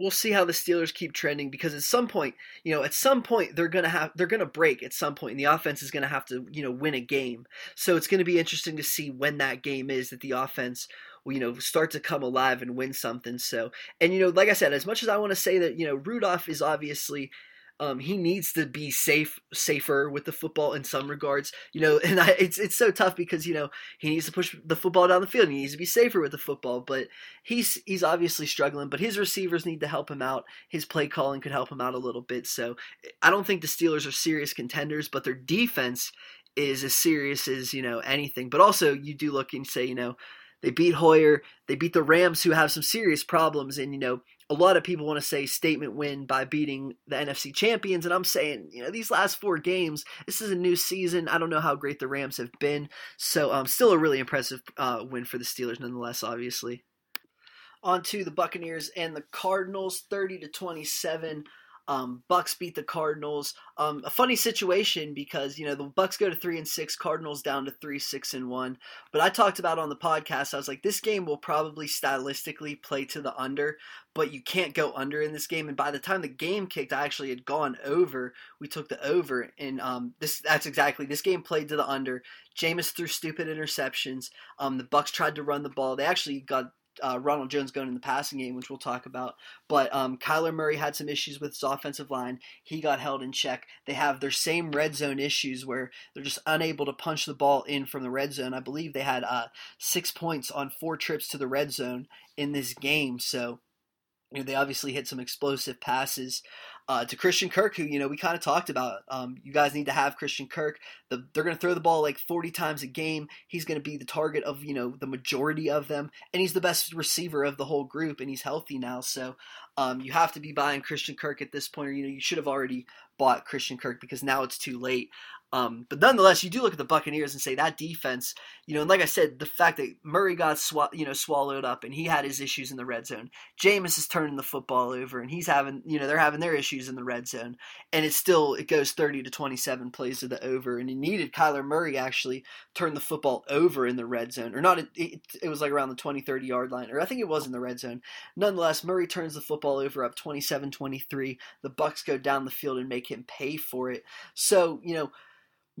Speaker 1: we'll see how the Steelers keep trending because at some point, you know, at some point they're gonna have they're gonna break at some point, and the offense is gonna have to you know win a game. So it's gonna be interesting to see when that game is that the offense will you know start to come alive and win something. So and you know, like I said, as much as I want to say that you know Rudolph is obviously um, he needs to be safe, safer with the football in some regards, you know. And I, it's it's so tough because you know he needs to push the football down the field. He needs to be safer with the football, but he's he's obviously struggling. But his receivers need to help him out. His play calling could help him out a little bit. So I don't think the Steelers are serious contenders, but their defense is as serious as you know anything. But also, you do look and say, you know, they beat Hoyer. They beat the Rams, who have some serious problems. And, you know, a lot of people want to say statement win by beating the NFC champions. And I'm saying, you know, these last four games, this is a new season. I don't know how great the Rams have been. So, um, still a really impressive uh, win for the Steelers, nonetheless, obviously. On to the Buccaneers and the Cardinals, 30 to 27. Um, Bucks beat the Cardinals. Um, a funny situation because you know the Bucks go to three and six, Cardinals down to three, six and one. But I talked about on the podcast, I was like, this game will probably stylistically play to the under, but you can't go under in this game. And by the time the game kicked, I actually had gone over. We took the over, and um, this that's exactly this game played to the under. Jameis threw stupid interceptions. Um, the Bucks tried to run the ball. They actually got uh, Ronald Jones going in the passing game, which we'll talk about. But um, Kyler Murray had some issues with his offensive line. He got held in check. They have their same red zone issues where they're just unable to punch the ball in from the red zone. I believe they had uh, six points on four trips to the red zone in this game. So you know, they obviously hit some explosive passes uh, to Christian Kirk, who you know we kind of talked about. Um, you guys need to have Christian Kirk. The, they're going to throw the ball like 40 times a game. He's going to be the target of you know the majority of them, and he's the best receiver of the whole group, and he's healthy now. So um, you have to be buying Christian Kirk at this point, or you know you should have already bought Christian Kirk because now it's too late. Um, but nonetheless, you do look at the Buccaneers and say that defense, you know, and like I said, the fact that Murray got sw- you know swallowed up and he had his issues in the red zone. Jameis is turning the football over and he's having, you know, they're having their issues in the red zone, and it's still it goes thirty to twenty seven plays to the over, and he needed Kyler Murray actually turn the football over in the red zone, or not? It, it, it was like around the 20, 30 yard line, or I think it was in the red zone. Nonetheless, Murray turns the football over up 27-23. The Bucks go down the field and make him pay for it. So you know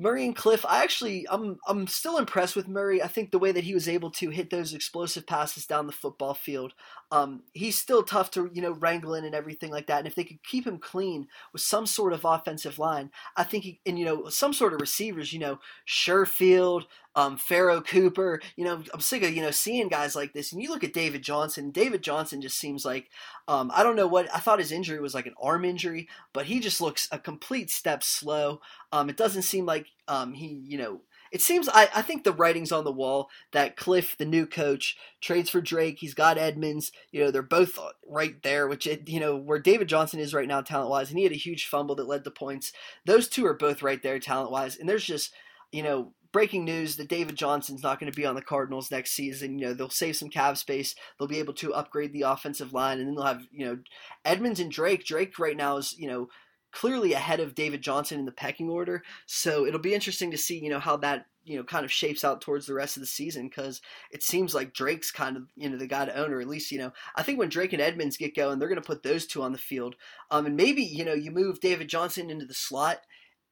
Speaker 1: Murray and Cliff, I actually I'm I'm still impressed with Murray. I think the way that he was able to hit those explosive passes down the football field. Um, he's still tough to you know wrangle in and everything like that. And if they could keep him clean with some sort of offensive line, I think he, and you know some sort of receivers, you know Sherfield, um, Pharoh Cooper. You know I'm sick of you know seeing guys like this. And you look at David Johnson. David Johnson just seems like um, I don't know what I thought his injury was like an arm injury, but he just looks a complete step slow. Um, it doesn't seem like um, he you know it seems I, I think the writing's on the wall that Cliff, the new coach, trades for Drake. He's got Edmonds. You know, they're both right there, which it, you know where David Johnson is right now talent wise, and he had a huge fumble that led to points. Those two are both right there talent wise, and there's just you know breaking news that David Johnson's not going to be on the Cardinals next season. You know, they'll save some cap space. They'll be able to upgrade the offensive line, and then they'll have you know Edmonds and Drake. Drake right now is you know clearly ahead of David Johnson in the pecking order. So it'll be interesting to see, you know, how that, you know, kind of shapes out towards the rest of the season because it seems like Drake's kind of, you know, the guy to own, or at least, you know, I think when Drake and Edmonds get going, they're going to put those two on the field. Um, and maybe, you know, you move David Johnson into the slot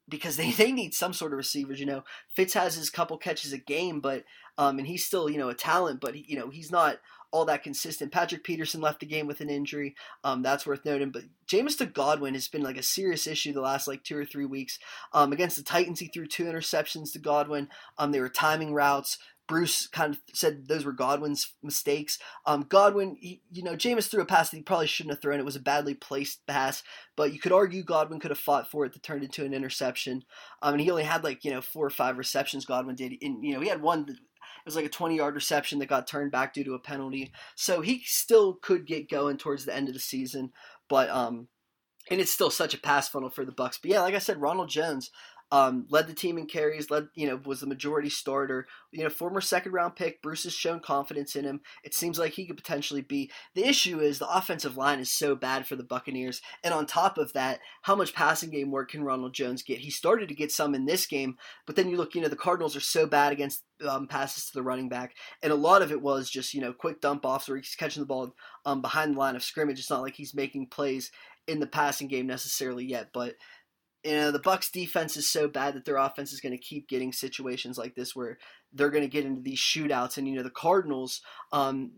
Speaker 1: because they, they need some sort of receivers. You know, Fitz has his couple catches a game, but um, and he's still you know a talent, but he, you know he's not all that consistent. Patrick Peterson left the game with an injury. Um, that's worth noting. But Jameis to Godwin has been like a serious issue the last like two or three weeks. Um, against the Titans, he threw two interceptions to Godwin. Um, they were timing routes. Bruce kind of said those were Godwin's mistakes. Um, Godwin, he, you know, Jameis threw a pass that he probably shouldn't have thrown. It was a badly placed pass, but you could argue Godwin could have fought for it to turn into an interception. Um, and he only had like you know four or five receptions. Godwin did, and you know he had one. It was like a 20 yard reception that got turned back due to a penalty. So he still could get going towards the end of the season, but um, and it's still such a pass funnel for the Bucks. But yeah, like I said, Ronald Jones, um, led the team in carries, led you know was the majority starter. You know, former second round pick. Bruce has shown confidence in him. It seems like he could potentially be. The issue is the offensive line is so bad for the Buccaneers, and on top of that, how much passing game work can Ronald Jones get? He started to get some in this game, but then you look, you know, the Cardinals are so bad against um, passes to the running back, and a lot of it was just you know quick dump offs where he's catching the ball um, behind the line of scrimmage. It's not like he's making plays in the passing game necessarily yet, but you know the Bucks defense is so bad that their offense is going to keep getting situations like this where they're going to get into these shootouts. And you know the Cardinals um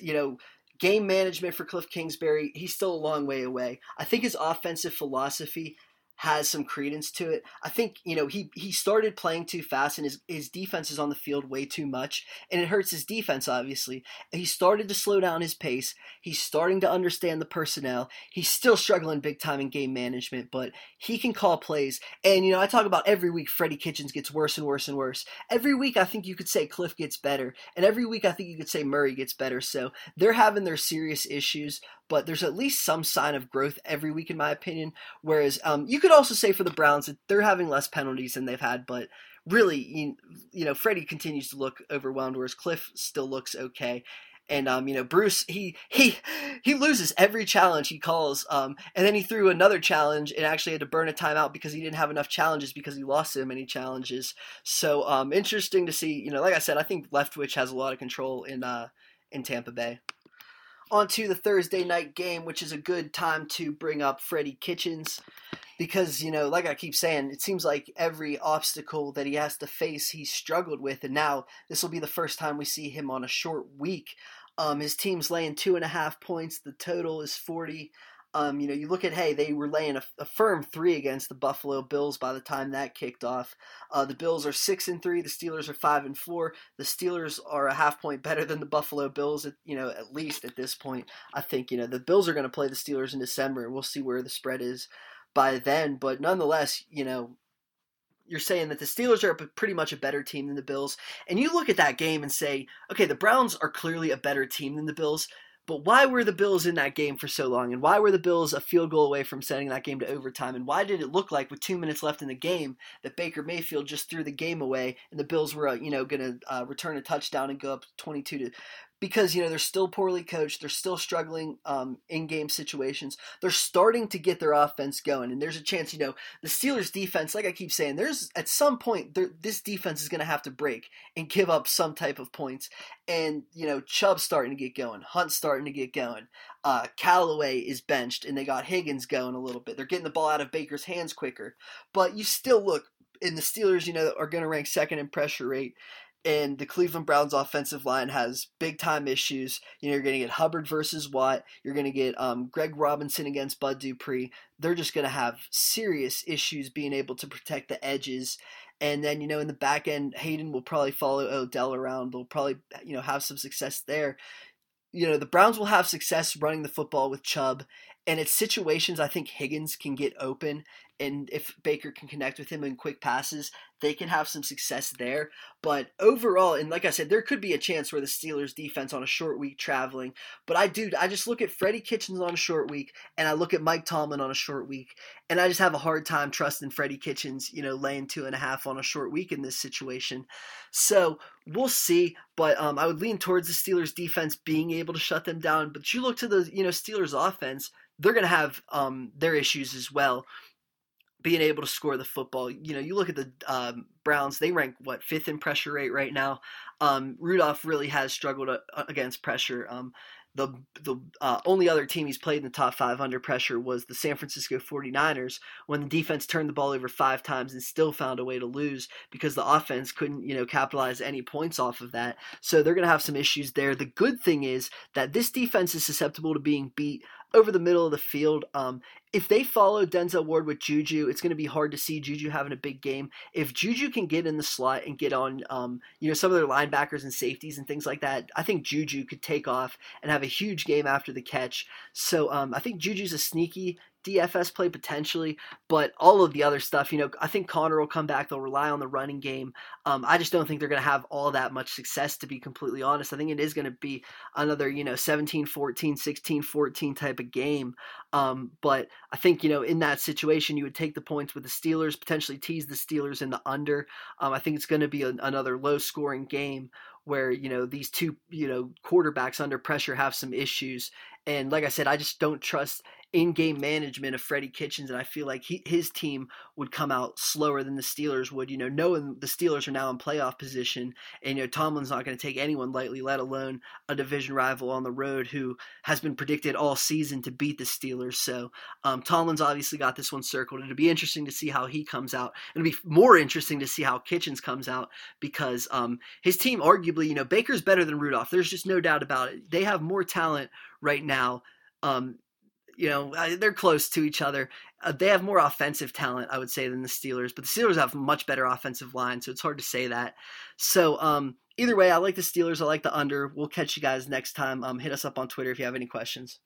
Speaker 1: you know game management for Cliff Kingsbury he's still a long way away. I think his offensive philosophy has some credence to it. I think, you know, he he started playing too fast and his, his defense is on the field way too much and it hurts his defense obviously. He started to slow down his pace. He's starting to understand the personnel. He's still struggling big time in game management, but he can call plays. And you know, I talk about every week Freddie Kitchens gets worse and worse and worse. Every week I think you could say Cliff gets better, and every week I think you could say Murray gets better. So, they're having their serious issues, but there's at least some sign of growth every week, in my opinion. Whereas um, you could also say for the Browns that they're having less penalties than they've had, but really, you, you know, Freddie continues to look overwhelmed, whereas Cliff still looks okay. And um, you know, Bruce he he he loses every challenge he calls. Um, and then he threw another challenge and actually had to burn a timeout because he didn't have enough challenges because he lost so many challenges. So um, interesting to see. You know, like I said, I think Leftwich has a lot of control in uh in Tampa Bay on to the Thursday night game, which is a good time to bring up Freddie Kitchens because, you know, like I keep saying, it seems like every obstacle that he has to face, he's struggled with. And now this will be the first time we see him on a short week. Um, his team's laying two and a half points. The total is 40. Um, you know, you look at hey, they were laying a, a, firm three against the Buffalo Bills by the time that kicked off. Uh, the Bills are six and three. The Steelers are five and four. The Steelers are a half point better than the Buffalo Bills. At, you know, at least at this point, I think you know the Bills are going to play the Steelers in December, we'll see where the spread is by then. But nonetheless, you know, you're saying that the Steelers are pretty much a better team than the Bills, and you look at that game and say, okay, the Browns are clearly a better team than the Bills. But why were the Bills in that game for so long? And why were the Bills a field goal away from sending that game to overtime? And why did it look like with two minutes left in the game that Baker Mayfield just threw the game away and the Bills were, uh, you know, going to uh, return a touchdown and go up 22 to because you know they're still poorly coached they're still struggling um, in game situations they're starting to get their offense going and there's a chance you know the steelers defense like i keep saying there's at some point this defense is going to have to break and give up some type of points and you know chubb's starting to get going hunt's starting to get going uh, Callaway is benched and they got higgins going a little bit they're getting the ball out of baker's hands quicker but you still look in the Steelers, you know, are going to rank second in pressure rate and the Cleveland Browns offensive line has big time issues. You know, you're going to get Hubbard versus Watt. You're going to get um, Greg Robinson against Bud Dupree. They're just going to have serious issues being able to protect the edges. And then, you know, in the back end, Haden will probably follow Odell around. They'll probably, you know, have some success there. You know, the Browns will have success running the football with Chubb. And it's situations I think Higgins can get open and if Baker can connect with him in quick passes, they can have some success there. But overall, and like I said, there could be a chance where the Steelers defense on a short week traveling. But I do, I just look at Freddie Kitchens on a short week, and I look at Mike Tomlin on a short week, and I just have a hard time trusting Freddie Kitchens, you know, laying two and a half on a short week in this situation. So we'll see. But um, I would lean towards the Steelers defense being able to shut them down. But you look to the, you know, Steelers offense, they're going to have um, their issues as well being able to score the football. You know, you look at the um, Browns; they rank what fifth in pressure rate right now. Um, Rudolph really has struggled uh, against pressure. Um, the the uh, only other team he's played in the top five under pressure was the San Francisco 49ers when the defense turned the ball over five times and still found a way to lose because the offense couldn't you know capitalize any points off of that. So they're going to have some issues there. The good thing is that this defense is susceptible to being beat over the middle of the field. Um, if they follow Denzel Ward with Juju, it's going to be hard to see Juju having a big game. If Juju can get in the slot and get on, um, you know, some of their linebackers and safeties and things like that, I think Juju could take off and have a huge game after the catch. So um, I think Juju's a sneaky DFS play potentially, but all of the other stuff, you know, I think Conner will come back. They'll rely on the running game. Um, I just don't think they're going to have all that much success, to be completely honest. I think it is going to be another, you know, 17 14, 16 14 type of game. Um, but I think, you know, in that situation, you would take the points with the Steelers, potentially tease the Steelers in the under. Um, I think it's going to be a, another low scoring game where you know these two you know quarterbacks under pressure have some issues and like i said i just don't trust in-game management of Freddie Kitchens, and I feel like he, his team would come out slower than the Steelers would. You know, knowing the Steelers are now in playoff position, and you know Tomlin's not going to take anyone lightly, let alone a division rival on the road who has been predicted all season to beat the Steelers. So um, Tomlin's obviously got this one circled. It'll be interesting to see how he comes out. It'll be more interesting to see how Kitchens comes out because um, his team, arguably, you know, Baker's better than Rudolph. There's just no doubt about it. They have more talent right now um, you know, they're close to each other. Uh, they have more offensive talent, I would say, than the Steelers, but the Steelers have much better offensive line, so it's hard to say that. So, um, either way, I like the Steelers. I like the under. We'll catch you guys next time. Um, hit us up on Twitter if you have any questions.